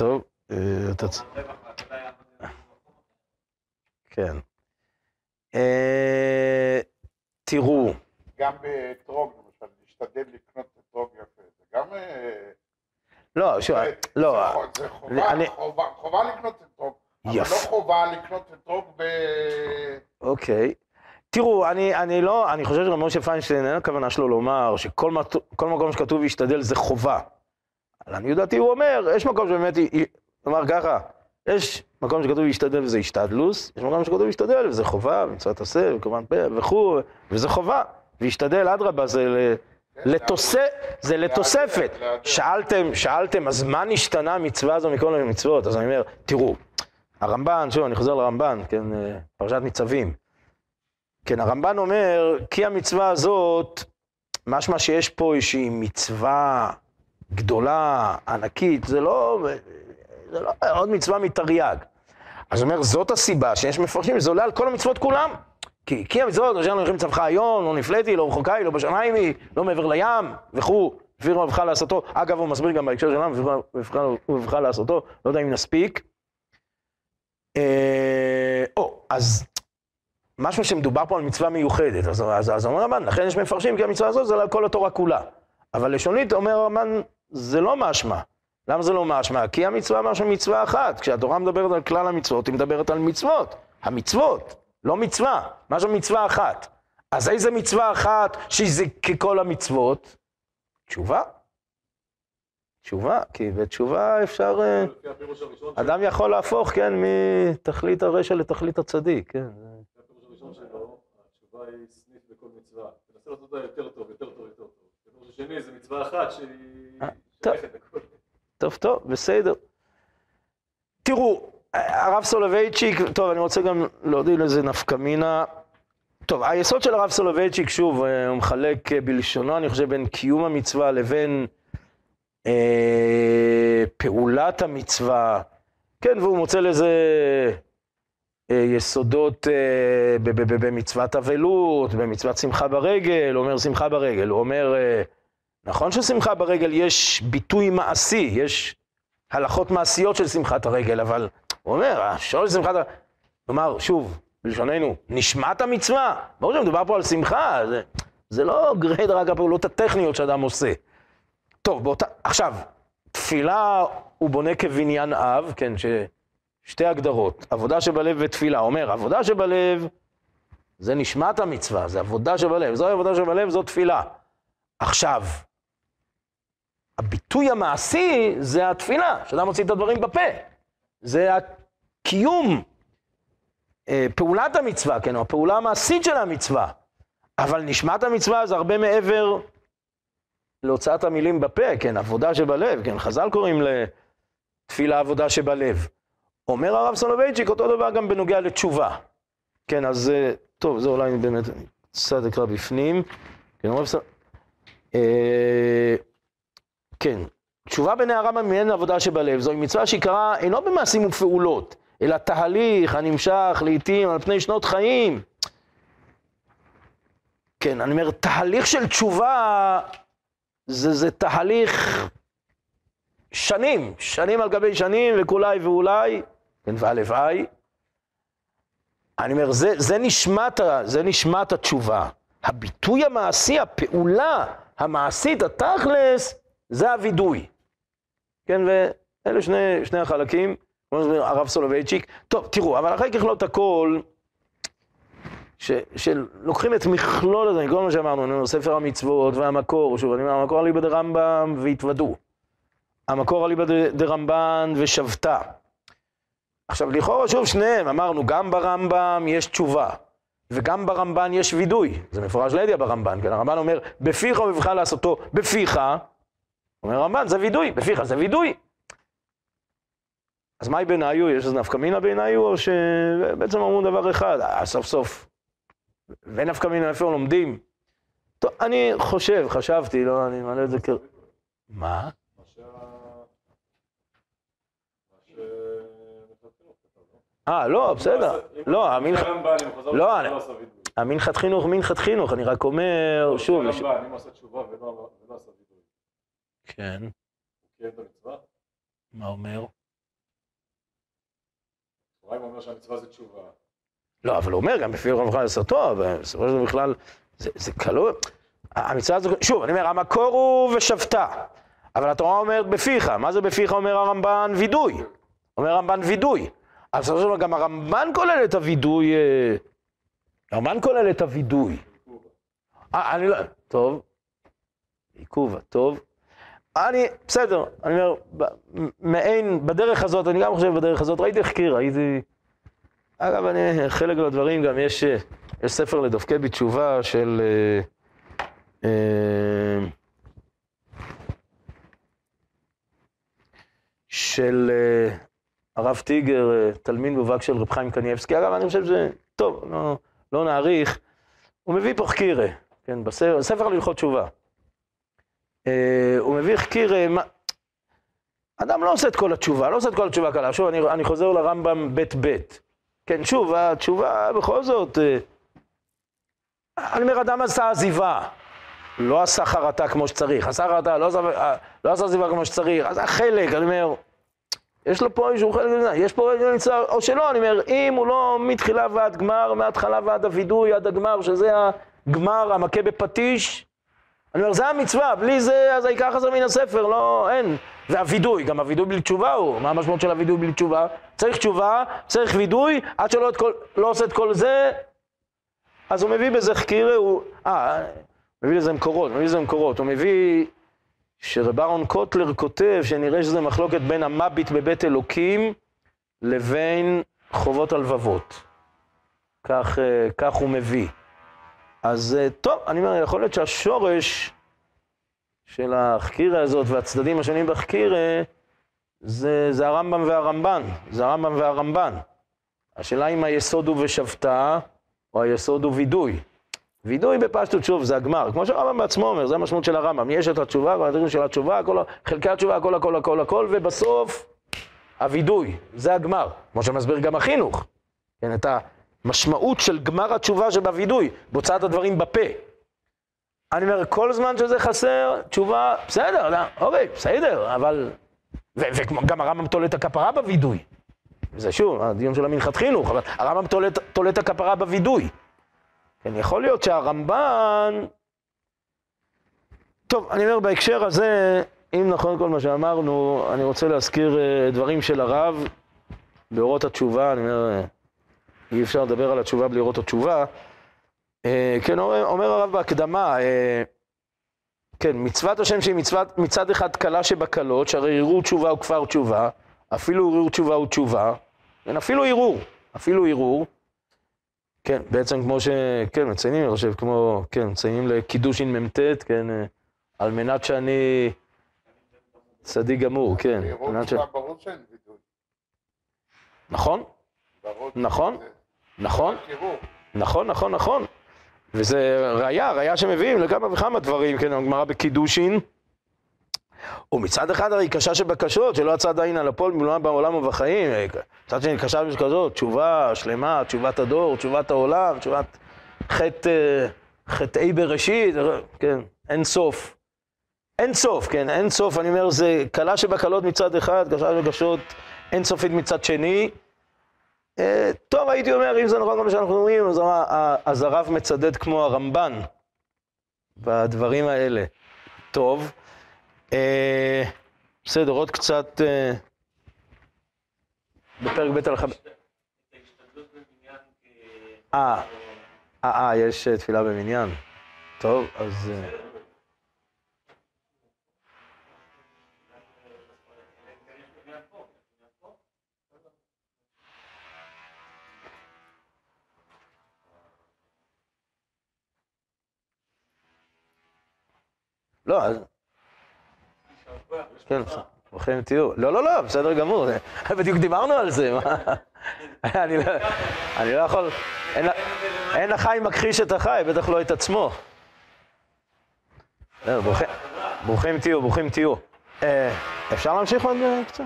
במקום אחר. כן. אה, תראו, גם באתרוג, למשל, להשתדל לקנות אתרוג יפה, זה גם... אה, לא, שוב, לא, זה- חובה, לקנות אתרוג, אבל יפה. לא חובה לקנות אתרוג ב... אוקיי. תראו, אני, אני לא, אני חושב שרב משה פיינשטיין, אין הכוונה שלו לומר שכל מקום שכתוב להשתדל זה חובה. לעניות דעתי הוא אומר, יש מקום שבאמת, נאמר ככה, יש מקום שכתוב להשתדל וזה השתדלוס, יש מקום שכתוב להשתדל וזה חובה, מצוות עשה, וכמובן פה וכו', וזה חובה. והשתדל, אדרבה, זה ל- לתוס... זה לתוספת. שאלתם, שאלתם, אז מה נשתנה המצווה הזו מכל המצוות? אז אני אומר, תראו, הרמב"ן, שוב, אני חוזר לרמב"ן, כן, אה, פרשת ניצבים. כן, הרמב"ן אומר, כי המצווה הזאת, משמע שיש פה איזושהי מצווה גדולה, ענקית, זה לא, זה לא עוד מצווה מתרי"ג. אז הוא אומר, זאת הסיבה שיש מפרשים, זה עולה על כל המצוות כולם. כי, כי המצוות, אשר נלכים צווך היום, לא נפלאתי, לא רחוקה היא, לא בשמיים היא, לא מעבר לים, וכו', לפי רבך לעשותו. אגב, הוא מסביר גם בהקשר שלנו, ובבך לעשותו, לא יודע אם נספיק. אה, או, אז משהו שמדובר פה על מצווה מיוחדת, אז, אז, אז אומר הרמב"ן, לכן יש מפרשים כי המצווה הזאת זה על כל התורה כולה. אבל לשונית, אומר הרמב"ן, זה לא משמע. למה זה לא משמע? כי המצווה משהו מצווה אחת. כשהתורה מדברת על כלל המצוות, היא מדברת על מצוות. המצוות, לא מצווה, משהו מצווה אחת. אז איזה מצווה אחת שזה ככל המצוות? תשובה. תשובה, כי בתשובה אפשר... אה, אדם יכול להפוך, כן, מתכלית הרשע לתכלית הצדיק, כן. התשובה היא סניף בכל מצווה. תנסה לעשות אותה יותר טוב, יותר טוב, יותר טוב. השני זה מצווה אחת שהיא... טוב. טוב, טוב, בסדר. תראו, הרב סולובייצ'יק, טוב, אני רוצה גם להודיע לזה נפקא מינה. טוב, היסוד של הרב סולובייצ'יק, שוב, אה, הוא מחלק אה, בלשונו, אני חושב, בין קיום המצווה לבין אה, פעולת המצווה. כן, והוא מוצא לזה אה, יסודות אה, במצוות אבלות, במצוות שמחה ברגל, הוא אומר שמחה ברגל, הוא אומר... אה, נכון ששמחה ברגל יש ביטוי מעשי, יש הלכות מעשיות של שמחת הרגל, אבל הוא אומר, השורש שמחת הרגל, כלומר, שוב, בלשוננו, נשמת המצווה, ברור שמדובר פה על שמחה, זה, זה לא גריד רק הפעולות הטכניות שאדם עושה. טוב, באותה, עכשיו, תפילה הוא בונה כבניין אב, כן, ששתי הגדרות, עבודה שבלב ותפילה, אומר, עבודה שבלב זה נשמת המצווה, זה עבודה שבלב, זו עבודה שבלב, זו תפילה. עכשיו, הביטוי המעשי זה התפילה, שאדם מוציא את הדברים בפה. זה הקיום, אה, פעולת המצווה, כן, או הפעולה המעשית של המצווה. אבל נשמת המצווה זה הרבה מעבר להוצאת המילים בפה, כן, עבודה שבלב, כן, חז"ל קוראים לתפילה עבודה שבלב. אומר הרב סולובייצ'יק אותו דבר גם בנוגע לתשובה. כן, אז אה, טוב, זה אולי באמת קצת אקרא בפנים. כן, הרב סול... כן, תשובה הרמב"ם מעין עבודה שבלב, זוהי מצווה שעיקרה אינו במעשים ופעולות, אלא תהליך הנמשך לעיתים על פני שנות חיים. כן, אני אומר, תהליך של תשובה זה, זה תהליך שנים, שנים על גבי שנים, וכולי ואולי, כן, והלוואי. אני אומר, זה, זה, נשמת, זה נשמת התשובה. הביטוי המעשי, הפעולה המעשית, התכלס, זה הווידוי. כן, ואלה שני, שני החלקים, כמו שאומר הרב סולובייצ'יק. טוב, תראו, אבל אחרי ככלות הכל, ש, שלוקחים את מכלול הזה, כל מה שאמרנו, נו, ספר המצוות והמקור, שוב, אני אומר, המקור אליבא דרמב"ם והתוודו. המקור אליבא דרמב"ן ושבתה. עכשיו, לכאורה, שוב, שניהם, אמרנו, גם ברמב"ם יש תשובה, וגם ברמב"ן יש וידוי. זה מפורש לידיע ברמב"ן, כן? הרמב"ן אומר, בפיך ובבך לעשותו, בפיך, אומר הרמב"ן, זה וידוי, בפיך זה וידוי. אז מהי בעיניו? יש איזה נפקא מינה בעיניו, או שבעצם אמרו דבר אחד, אה, סוף סוף. ואין נפקא מינה איפה לומדים. טוב, אני חושב, חשבתי, לא, אני מעלה את זה כ... מה? אה, לא, בסדר. לא, אם המנח... הרמב"ן, אם הוא חזר לא, אני-. המנחת חינוך, מנחת חינוך, אני רק אומר, שוב, ש- הרמב"ן, אם הוא עשה תשובה ולא עשה כן, המצווה? מה אומר? אולי הוא אומר שהמצווה זה תשובה. לא, אבל הוא אומר, גם בפי רב חיים לעשותו, אבל בסופו של דבר בכלל, זה, זה כלוא, המצווה הזו, שוב, אני אומר, המקור הוא ושבתה, אבל התורה אומרת בפיך, מה זה בפיך אומר הרמב"ן? וידוי. אומר הרמב"ן וידוי. אז בסופו של דבר גם הרמב"ן כולל את הווידוי, אה, הרמב"ן כולל את הווידוי. אה, אני לא, טוב, עיכובה, טוב. אני, בסדר, אני אומר, מעין, בדרך הזאת, אני גם חושב בדרך הזאת, ראיתי החקיר, ראיתי... אגב, אני, חלק מהדברים גם יש, אה, יש ספר לדופקי בתשובה של... אה, אה, של הרב טיגר, תלמיד מובהק של רב חיים קניאבסקי. אגב, אני חושב שזה... טוב, לא, לא נאריך. הוא מביא פה חקירה, כן, בספר, ספר להלכות תשובה. אה, הוא מביא חקירה, מה... אדם לא עושה את כל התשובה, לא עושה את כל התשובה קלה. שוב, אני, אני חוזר לרמב"ם ב' ב'. כן, שוב, התשובה בכל זאת, אה, אני אומר, אדם עשה עזיבה, לא עשה חרטה כמו שצריך, עשה חרטה, לא עשה, אה, לא עשה עזיבה כמו שצריך, אז החלק, אני אומר, יש לו פה איזשהו חלק, יש פה איזשהו נמצא, או שלא, אני אומר, אם הוא לא מתחילה ועד גמר, מההתחלה ועד הווידוי, עד הגמר, שזה הגמר, המכה בפטיש, אני אומר, זה המצווה, בלי זה, אז העיקר חזר מן הספר, לא, אין. והווידוי, גם הווידוי בלי תשובה הוא, מה המשמעות של הווידוי בלי תשובה? צריך תשובה, צריך וידוי, עד שלא את כל, לא עושה את כל זה, אז הוא מביא בזה חקירה, הוא, אה, מביא לזה מקורות, מביא לזה מקורות, הוא מביא שרב אהרון קוטלר כותב שנראה שזה מחלוקת בין המביט בבית אלוקים לבין חובות הלבבות. כך, אה, כך הוא מביא. אז אה, טוב, אני אומר, יכול להיות שהשורש של החקירה הזאת והצדדים השונים בחקירה זה, זה הרמב"ם והרמב"ן, זה הרמב"ם והרמב"ן. השאלה אם היסוד הוא ושבתה, או היסוד הוא וידוי. וידוי בפשטות, שוב, זה הגמר. כמו שהרמב"ם בעצמו אומר, זה המשמעות של הרמב"ם. יש את התשובה, והדברים של התשובה, הכל, חלקי התשובה, הכל, הכל, הכל, הכל, ובסוף, הווידוי, זה הגמר. כמו שמסביר גם החינוך. כן, את המשמעות של גמר התשובה שבווידוי, בהוצאת הדברים בפה. אני אומר, כל זמן שזה חסר, תשובה, בסדר, לא, אוקיי, בסדר, אבל... וגם הרמב"ם תולה את הכפרה בווידוי. זה שוב, הדיון של המנחת חינוך, אבל הרמב"ם תולה את הכפרה בווידוי. כן, יכול להיות שהרמב"ן... טוב, אני אומר, בהקשר הזה, אם נכון כל מה שאמרנו, אני רוצה להזכיר אה, דברים של הרב באורות התשובה, אני אומר, אה, אי אפשר לדבר על התשובה בלי לראות התשובה. אה, כן, אומר, אומר הרב בהקדמה, אה, כן, מצוות השם שהיא מצוות, מצד אחד קלה שבקלות, שהרי ערעור תשובה הוא כפר תשובה, אפילו ערעור תשובה הוא תשובה, כן, אפילו ערעור, אפילו ערעור. כן, בעצם כמו ש... כן, מציינים, אני חושב, כמו... כן, מציינים לקידושין מ"ט, כן, אה, על מנת שאני צדיק גמור, כן. מנת ש... ברור שאין וידוי. נכון, נכון, נכון, נכון, נכון, נכון. וזה ראיה, ראיה שמביאים לכמה וכמה דברים, כן, הגמרא בקידושין. ומצד אחד הרי קשה שבקשות, שלא יצא עדיין על הפועל מלואה בעולם ובחיים. מצד שני, קשה שבקשות, תשובה שלמה, תשובת הדור, תשובת העולם, תשובת חטא, אה, חטאי בראשית, כן, אין סוף. אין סוף, כן, אין סוף, אני אומר, זה קלה שבקלות מצד אחד, קשה שבקשות אין סופית מצד שני. אה, טוב, הייתי אומר, אם זה נכון כמו שאנחנו אומרים, אז, ה- אז הרב מצדד כמו הרמב"ן בדברים האלה. טוב, אה, בסדר, עוד קצת אה, בפרק ב' על כ... אה, אה, אה, יש אה, תפילה במניין. טוב, אז... לא, אז... כן, ברוכים תהיו. לא, לא, לא, בסדר גמור. בדיוק דיברנו על זה. לא- אני לא יכול... אין החי מכחיש את החי, בטח לא את עצמו. ברוכים- תהיו, ברוכים תהיו. אה, אפשר להמשיך עוד אה, קצת?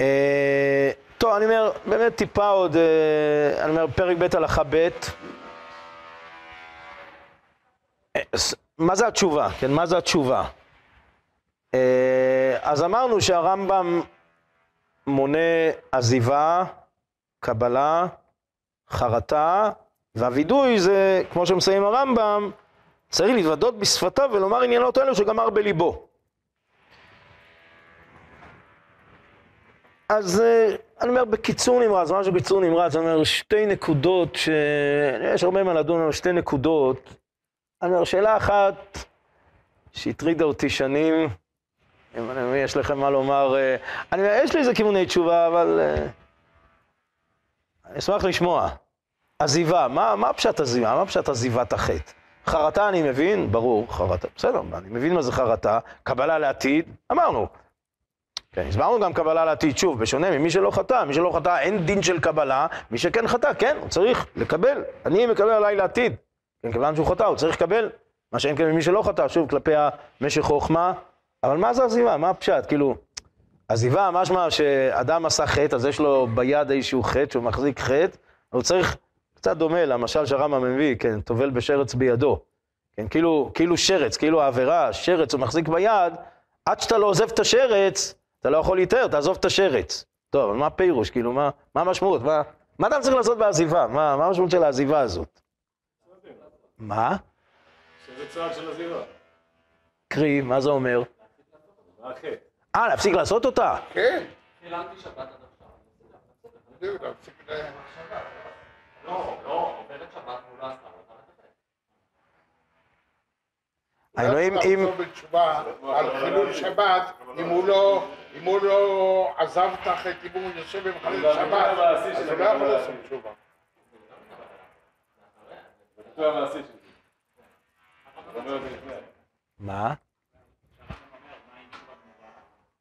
אה, טוב, אני אומר, באמת טיפה עוד, אני אומר, פרק ב' הלכה ב'. מה זה התשובה? כן, מה זה התשובה? אה, אז אמרנו שהרמב"ם מונה עזיבה, קבלה, חרטה, והווידוי זה, כמו שמסיים הרמב"ם, צריך להתוודות בשפתיו ולומר עניינות אלו שגמר בליבו. אז אה, אני אומר בקיצור נמרץ, משהו בקיצור נמרץ, אני אומר שתי נקודות, ש... יש הרבה מה לדון על שתי נקודות. אומר, שאלה אחת שהטרידה אותי שנים, אם אני- יש לכם מה לומר, אה, אני יש לי איזה כיווני תשובה, אבל אה, אני אשמח לשמוע. עזיבה, מה, מה פשט עזיבה? מה פשט עזיבת החטא? חרטה אני מבין, ברור, חרטה, בסדר, אני מבין מה זה חרטה. קבלה לעתיד, אמרנו. כן, הסברנו גם קבלה לעתיד, שוב, בשונה ממי שלא חטא, מי שלא חטא אין דין של קבלה, מי שכן חטא, כן, הוא צריך לקבל. אני מקבל עליי לעתיד. כן, כיוון שהוא חטא, הוא צריך לקבל. מה שאין כן ממי שלא חטא, שוב, כלפי המשך חוכמה. אבל מה זה עזיבה? מה הפשט? כאילו, עזיבה, משמע שאדם עשה חטא, אז יש לו ביד איזשהו חטא, שהוא מחזיק חטא, הוא צריך, קצת דומה למשל שהרמב"ם מביא, כן, טובל בשרץ בידו. כן, כאילו, כאילו שרץ, כאילו העבירה, שרץ הוא מחזיק ביד, עד שאתה לא עוזב את השרץ, אתה לא יכול להתאר, תעזוב את השרץ. טוב, אבל מה הפירוש? כאילו, מה, מה המשמעות? מה, מה אתה צריך לעשות בעזיבה? מה, מה המשמעות של העזיבה הזאת? מה? שזה צעד של עזיבה. קרי, מה זה אומר? החטא? אה, להפסיק לעשות אותה? כן, חיללתי שבת עד עכשיו. להפסיק. לא, לא, עוברת שבת והוא לא. היינו אם... בתשובה על חילול שבת, אם הוא לא, אם הוא לא עזב את החטא, אם הוא יושב זה הביטוי שבת, אז הוא לא יכול. לעשות תשובה. זה הביטוי המעשי של זה. הוא אומר את זה לפני. מה?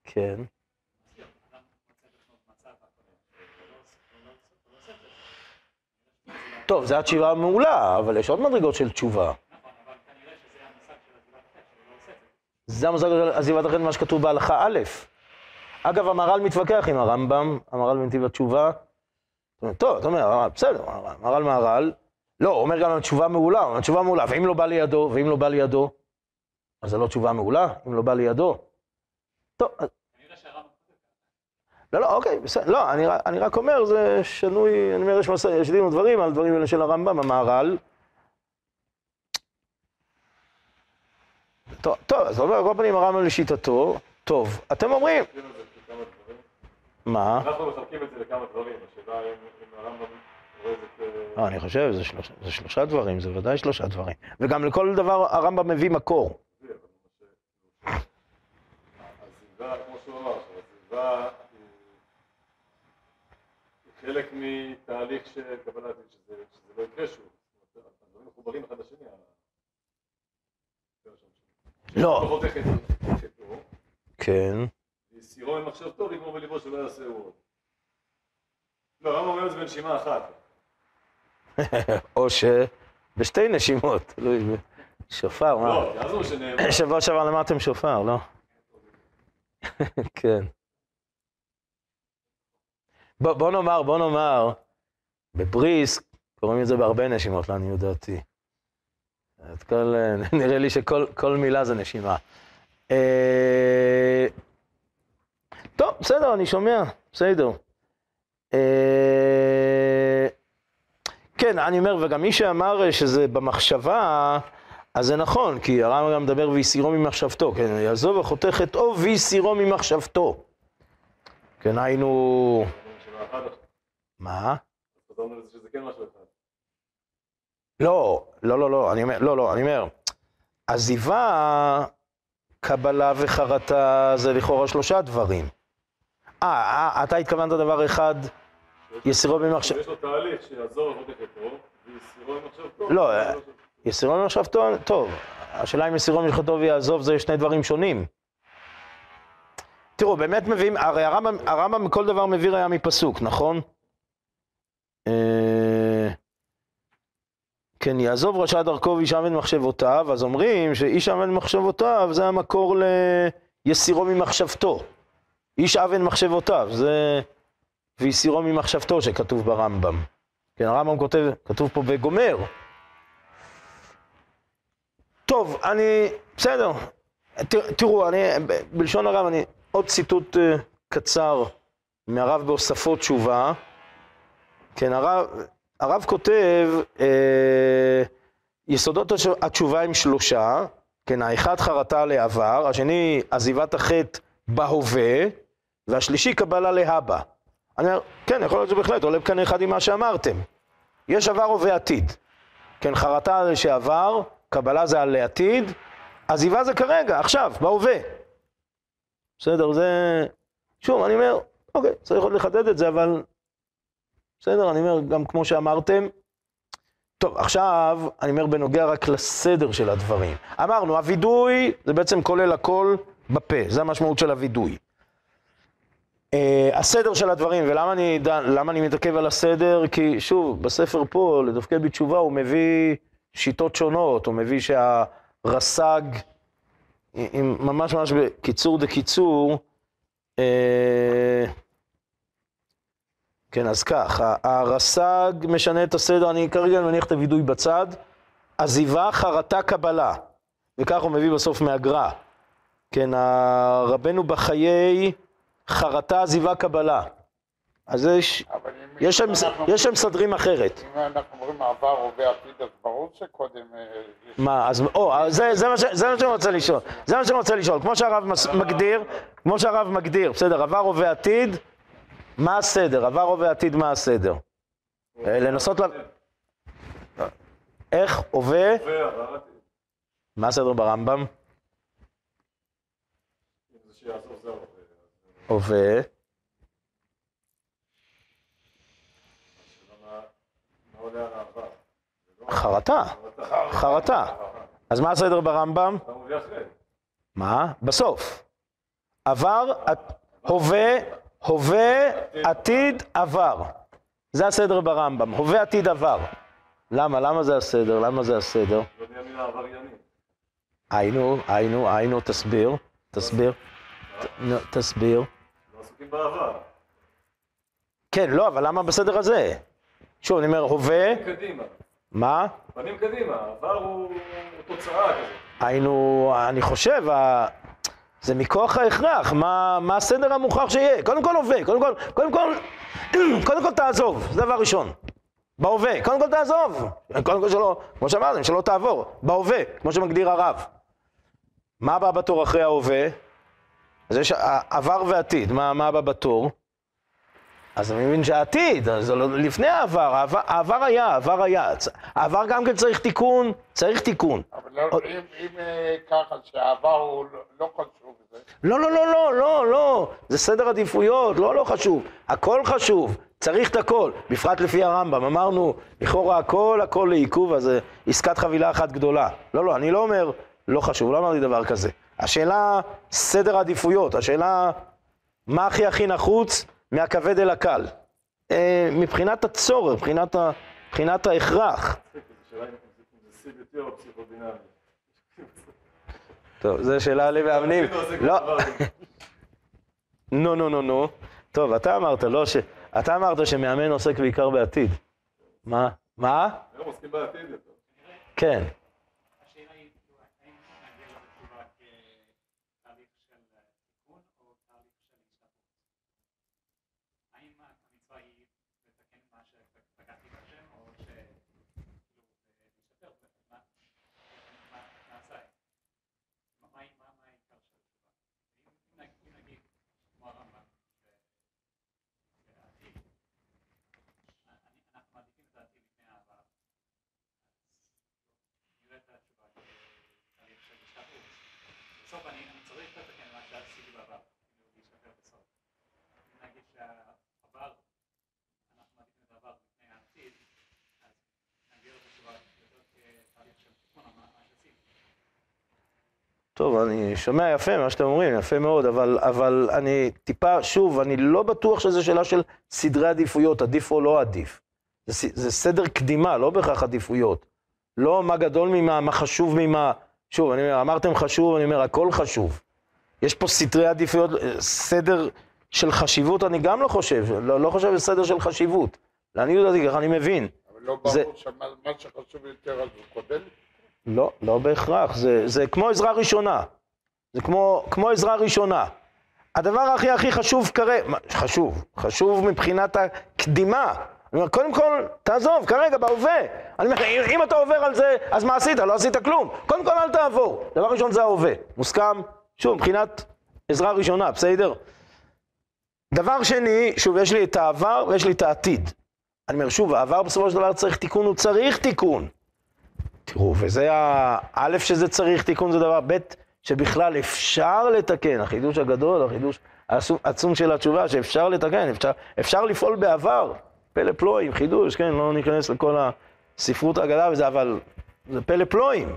כן. טוב, זו התשובה מעולה, אבל יש עוד מדרגות של תשובה. זה המושג של עזיבת החטא, מה שכתוב בהלכה א'. אגב, המהר"ל מתווכח עם הרמב"ם, המהר"ל בנתיב התשובה. טוב, אתה אומר, המהר"ל, בסדר, המהר"ל מהר"ל. לא, הוא אומר גם תשובה מעולה, הוא אומר תשובה מעולה, ואם לא בא לידו, ואם לא בא לידו, אז זו לא תשובה מעולה, אם לא בא לידו. טוב, אז... לא, לא, אוקיי, בסדר, לא, אני, אני רק אומר, זה שנוי, אני אומר, יש, מס... יש דין ודברים על דברים האלה של הרמב"ם, המהר"ל. טוב, טוב, אז אומר, על כל פנים הרמב"ם לשיטתו, טוב, אתם אומרים, זה. מה? אנחנו מחלקים את זה לכמה דברים. השאלה אם הרמב"ם לא, אני חושב, זה, שלוש, זה שלושה דברים, זה ודאי שלושה דברים. וגם לכל דבר הרמב"ם מביא מקור. חלק מתהליך של קבלת, שזה שזה לא יקרה שוב. הדברים מחוברים אחד לשני. לא. כן, ויסירו יבוא ממחשבתו ויגמור בליבו שלא יעשה הוא עוד. לא, הרמב"ם אומר את זה בנשימה אחת. או שבשתי נשימות, תלוי בשופר, מה? לא, הוא שנאמר. שבוע שעבר למדתם שופר, לא? כן. בוא, בוא נאמר, בוא נאמר, בבריסק קוראים את זה בהרבה נשימות, לעניות דעתי. את כל, נראה לי שכל כל מילה זה נשימה. אה, טוב, בסדר, אני שומע, בסדר. אה, כן, אני אומר, וגם מי שאמר שזה במחשבה, אז זה נכון, כי הרמב"ם גם מדבר והסירו ממחשבתו, כן, יעזוב החותך את אוב והסירו ממחשבתו. כן, היינו... מה? כן. לא, לא, לא, לא, אני אומר, לא, לא, אני אומר, עזיבה, קבלה וחרטה זה לכאורה שלושה דברים. אה, אה, אתה התכוונת דבר אחד, יסירו ממחשב... יש לו תהליך שיעזור לחותך ויסירו ממחשבתו. לא, אה, יסירו ממחשבתו, טוב, השאלה אם יסירו ממחשבתו ויעזוב זה שני דברים שונים. תראו, באמת מביאים, הרי הרמב"ם, הרמב"ם כל דבר מביא ראיה מפסוק, נכון? אה, כן, יעזוב רשע דרכו ואיש עוון מחשבותיו, אז אומרים שאיש עוון מחשבותיו זה המקור ליסירו ממחשבתו. איש עוון מחשבותיו, זה ויסירו ממחשבתו שכתוב ברמב"ם. כן, הרמב"ם כותב, כתוב פה וגומר. טוב, אני, בסדר. ת, תראו, אני, בלשון הרב, אני, עוד ציטוט uh, קצר מהרב בהוספות תשובה. כן, הרב, הרב כותב, אה, יסודות התשובה הם שלושה, כן, האחד חרטה לעבר, השני עזיבת החטא בהווה, והשלישי קבלה להבא. אני אומר, כן, יכול להיות שבהחלט עולה בקנה אחד עם מה שאמרתם. יש עבר, הווה, עתיד. כן, חרטה זה שעבר, קבלה זה על לעתיד, עזיבה זה כרגע, עכשיו, בהווה. בסדר, זה... שוב, אני אומר, אוקיי, צריך עוד לחדד את זה, אבל בסדר, אני אומר, גם כמו שאמרתם. טוב, עכשיו, אני אומר בנוגע רק לסדר של הדברים. אמרנו, הווידוי זה בעצם כולל הכל בפה, זה המשמעות של הווידוי. Uh, הסדר של הדברים, ולמה אני, דן- אני מתעכב על הסדר? כי שוב, בספר פה, לדווקא בתשובה, הוא מביא שיטות שונות, הוא מביא שהרס"ג, עם ממש ממש בקיצור דקיצור, אה, כן, אז כך, הרס"ג משנה את הסדר, אני כרגע מניח את הווידוי בצד, עזיבה, חרטה, קבלה, וכך הוא מביא בסוף מהגר"א. כן, רבנו בחיי חרטה, עזיבה, קבלה. אז יש, יש שם, אנחנו- יש שם מסדרים אחרת. אם אנחנו אומרים עבר, הווה, עתיד, אז ברור שקודם... אה, מה, אז, או, זה, זה, מה ש, זה מה שאני רוצה לשאול. זה מה שאני רוצה לשאול. כמו שהרב מגדיר, כמו שהרב מגדיר, בסדר, עבר, הווה, עתיד, מה הסדר? עבר, הווה, עתיד, מה הסדר? אה, לנסות ל... איך, הווה. מה הסדר ברמב"ם? אם זה שיעזוב זה הרבה. הווה, חרטה, חרטה. אז מה הסדר ברמב"ם? מה? בסוף. עבר, הווה, הווה, עתיד, עבר. זה הסדר ברמב"ם, הווה, עתיד, עבר. למה? למה זה הסדר? למה זה הסדר? היינו, היינו, היינו, תסביר, תסביר, נו, תסביר. לא עסוקים בעבר. כן, לא, אבל למה בסדר הזה? שוב, אני אומר, הווה, פנים קדימה. מה? פנים קדימה. העבר הוא תוצאה כזאת. היינו, אני חושב, זה מכוח ההכרח, מה, מה הסדר המוכרח שיהיה? קודם כל הווה, קודם כל, קודם כל, קודם כל תעזוב, זה דבר ראשון. בהווה, קודם כל תעזוב. קודם כל שלא, כמו שאמרתם, שלא תעבור. בהווה, כמו שמגדיר הרב. מה הבא בתור אחרי ההווה? אז יש ע- עבר ועתיד, מה, מה הבא בתור? אז אני מבין שהעתיד, אז זה לא- לפני העבר, העבר, העבר היה, העבר היה. העבר גם כן צריך תיקון, צריך תיקון. אבל לא- עוד- אם אם, אה, ככה שהעבר הוא לא- לא חשוב, זה- לא, לא, לא, לא, לא, לא, זה סדר עדיפויות, לא, לא חשוב. הכל חשוב, צריך את הכל, בפרט לפי הרמב"ם. אמרנו, לכאורה הכל, הכל לעיכוב, אז עסקת חבילה אחת גדולה. לא, לא, אני לא אומר, לא חשוב, לא אמרתי דבר כזה. השאלה, סדר העדיפויות, השאלה, מה הכי הכי נחוץ? מהכבד אל הקל. אה, מבחינת הצורך, מבחינת, ה, מבחינת ההכרח. טוב, זו שאלה למאמנים. לא, נו, נו, נו, נו. טוב, אתה אמרת, לא ש... אתה אמרת שמאמן עוסק בעיקר בעתיד. מה? מה? היום עוסקים בעתיד יותר. כן. השאלה היא, כאילו, האם נגיע לזה תשובה כתהליך של תיקון או תהליך של השתפרות? האם המצווה היא לתקן מה שפגעתי בשם או שכאילו להשתפר? מה מה נעשה? מה מה- מה העיקר של התשובה? אם נגיד- אם נגיד, כמו הרמב"ם, ש- שהעתיד, אני- אנחנו מעדיפים את העתיד לפני העבר. נראה את התשובה כתהליך של השתפרות. בסוף אני אני צריך לתקן מה שעשיתי בעבר, כאילו להשתפר בסוף. אם נגיד שהעבר, אנחנו מעדיפים את העבר לפני העתיד, אז נגדיר את התשובה יותר כתהליך של תיקון על מה מה שעשיתי. טוב, אני שומע יפה מה שאתם אומרים, יפה מאוד, אבל, אבל אני טיפה, שוב, אני לא בטוח שזו שאלה של סדרי עדיפויות, עדיף או לא עדיף. זה, זה סדר קדימה, לא בהכרח עדיפויות. לא מה גדול ממה, מה חשוב ממה. שוב, אני אומר, אמרתם חשוב, אני אומר, הכל חשוב. יש פה סדרי עדיפויות, אה, סדר של חשיבות, אני גם לא חושב, לא, לא חושב סדר של חשיבות. לעניות דעתי, ככה אני מבין. אבל לא זה- ברור שמה מה שחשוב יותר אז הוא קודם. לא, לא בהכרח, זה, זה כמו עזרה ראשונה. זה כמו, כמו עזרה ראשונה. הדבר הכי הכי חשוב כרגע, חשוב, חשוב מבחינת הקדימה. אני אומר, קודם כל, תעזוב, כרגע, בהווה. אני אומר, אם, אם אתה עובר על זה, אז מה עשית? לא עשית כלום. קודם כל, אל תעבור. דבר ראשון זה ההווה. מוסכם? שוב, מבחינת עזרה ראשונה, בסדר? דבר שני, שוב, יש לי את העבר ויש לי את העתיד. אני אומר, שוב, העבר בסופו של דבר צריך תיקון, הוא צריך תיקון. תראו, וזה ה... א', שזה צריך תיקון זה דבר, ב', שבכלל אפשר לתקן, החידוש הגדול, החידוש העצום- של התשובה, שאפשר לתקן, אפשר, אפשר לפעול בעבר, פלא פלואים, חידוש, כן, לא ניכנס לכל הספרות האגדה וזה, אבל זה פלא פלואים.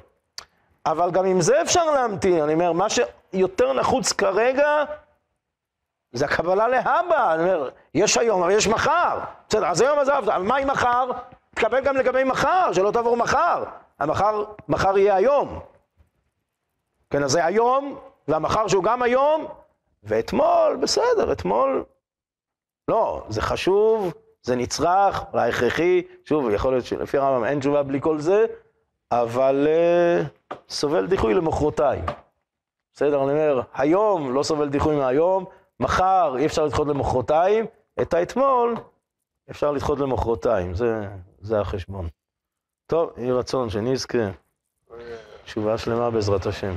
אבל גם עם זה אפשר להמתין, אני אומר, מה שיותר נחוץ כרגע, זה הקבלה להבא, אני אומר, יש היום, אבל יש מחר. בסדר, אז היום עזבת, אבל מה עם מחר? תקבל גם לגבי מחר, שלא תעבור מחר. המחר, מחר יהיה היום. כן, אז זה היום, והמחר שהוא גם היום, ואתמול, בסדר, אתמול, לא, זה חשוב, זה נצרך, אולי הכרחי, שוב, יכול להיות שלפי הרמב"ם אין תשובה בלי כל זה, אבל uh, סובל דיחוי למחרתיים. בסדר, אני אומר, היום לא סובל דיחוי מהיום, מחר אי אפשר לדחות למחרתיים, את האתמול אפשר לדחות למחרתיים, זה, זה החשבון. טוב, יהי רצון שנזכה, תשובה שלמה בעזרת השם.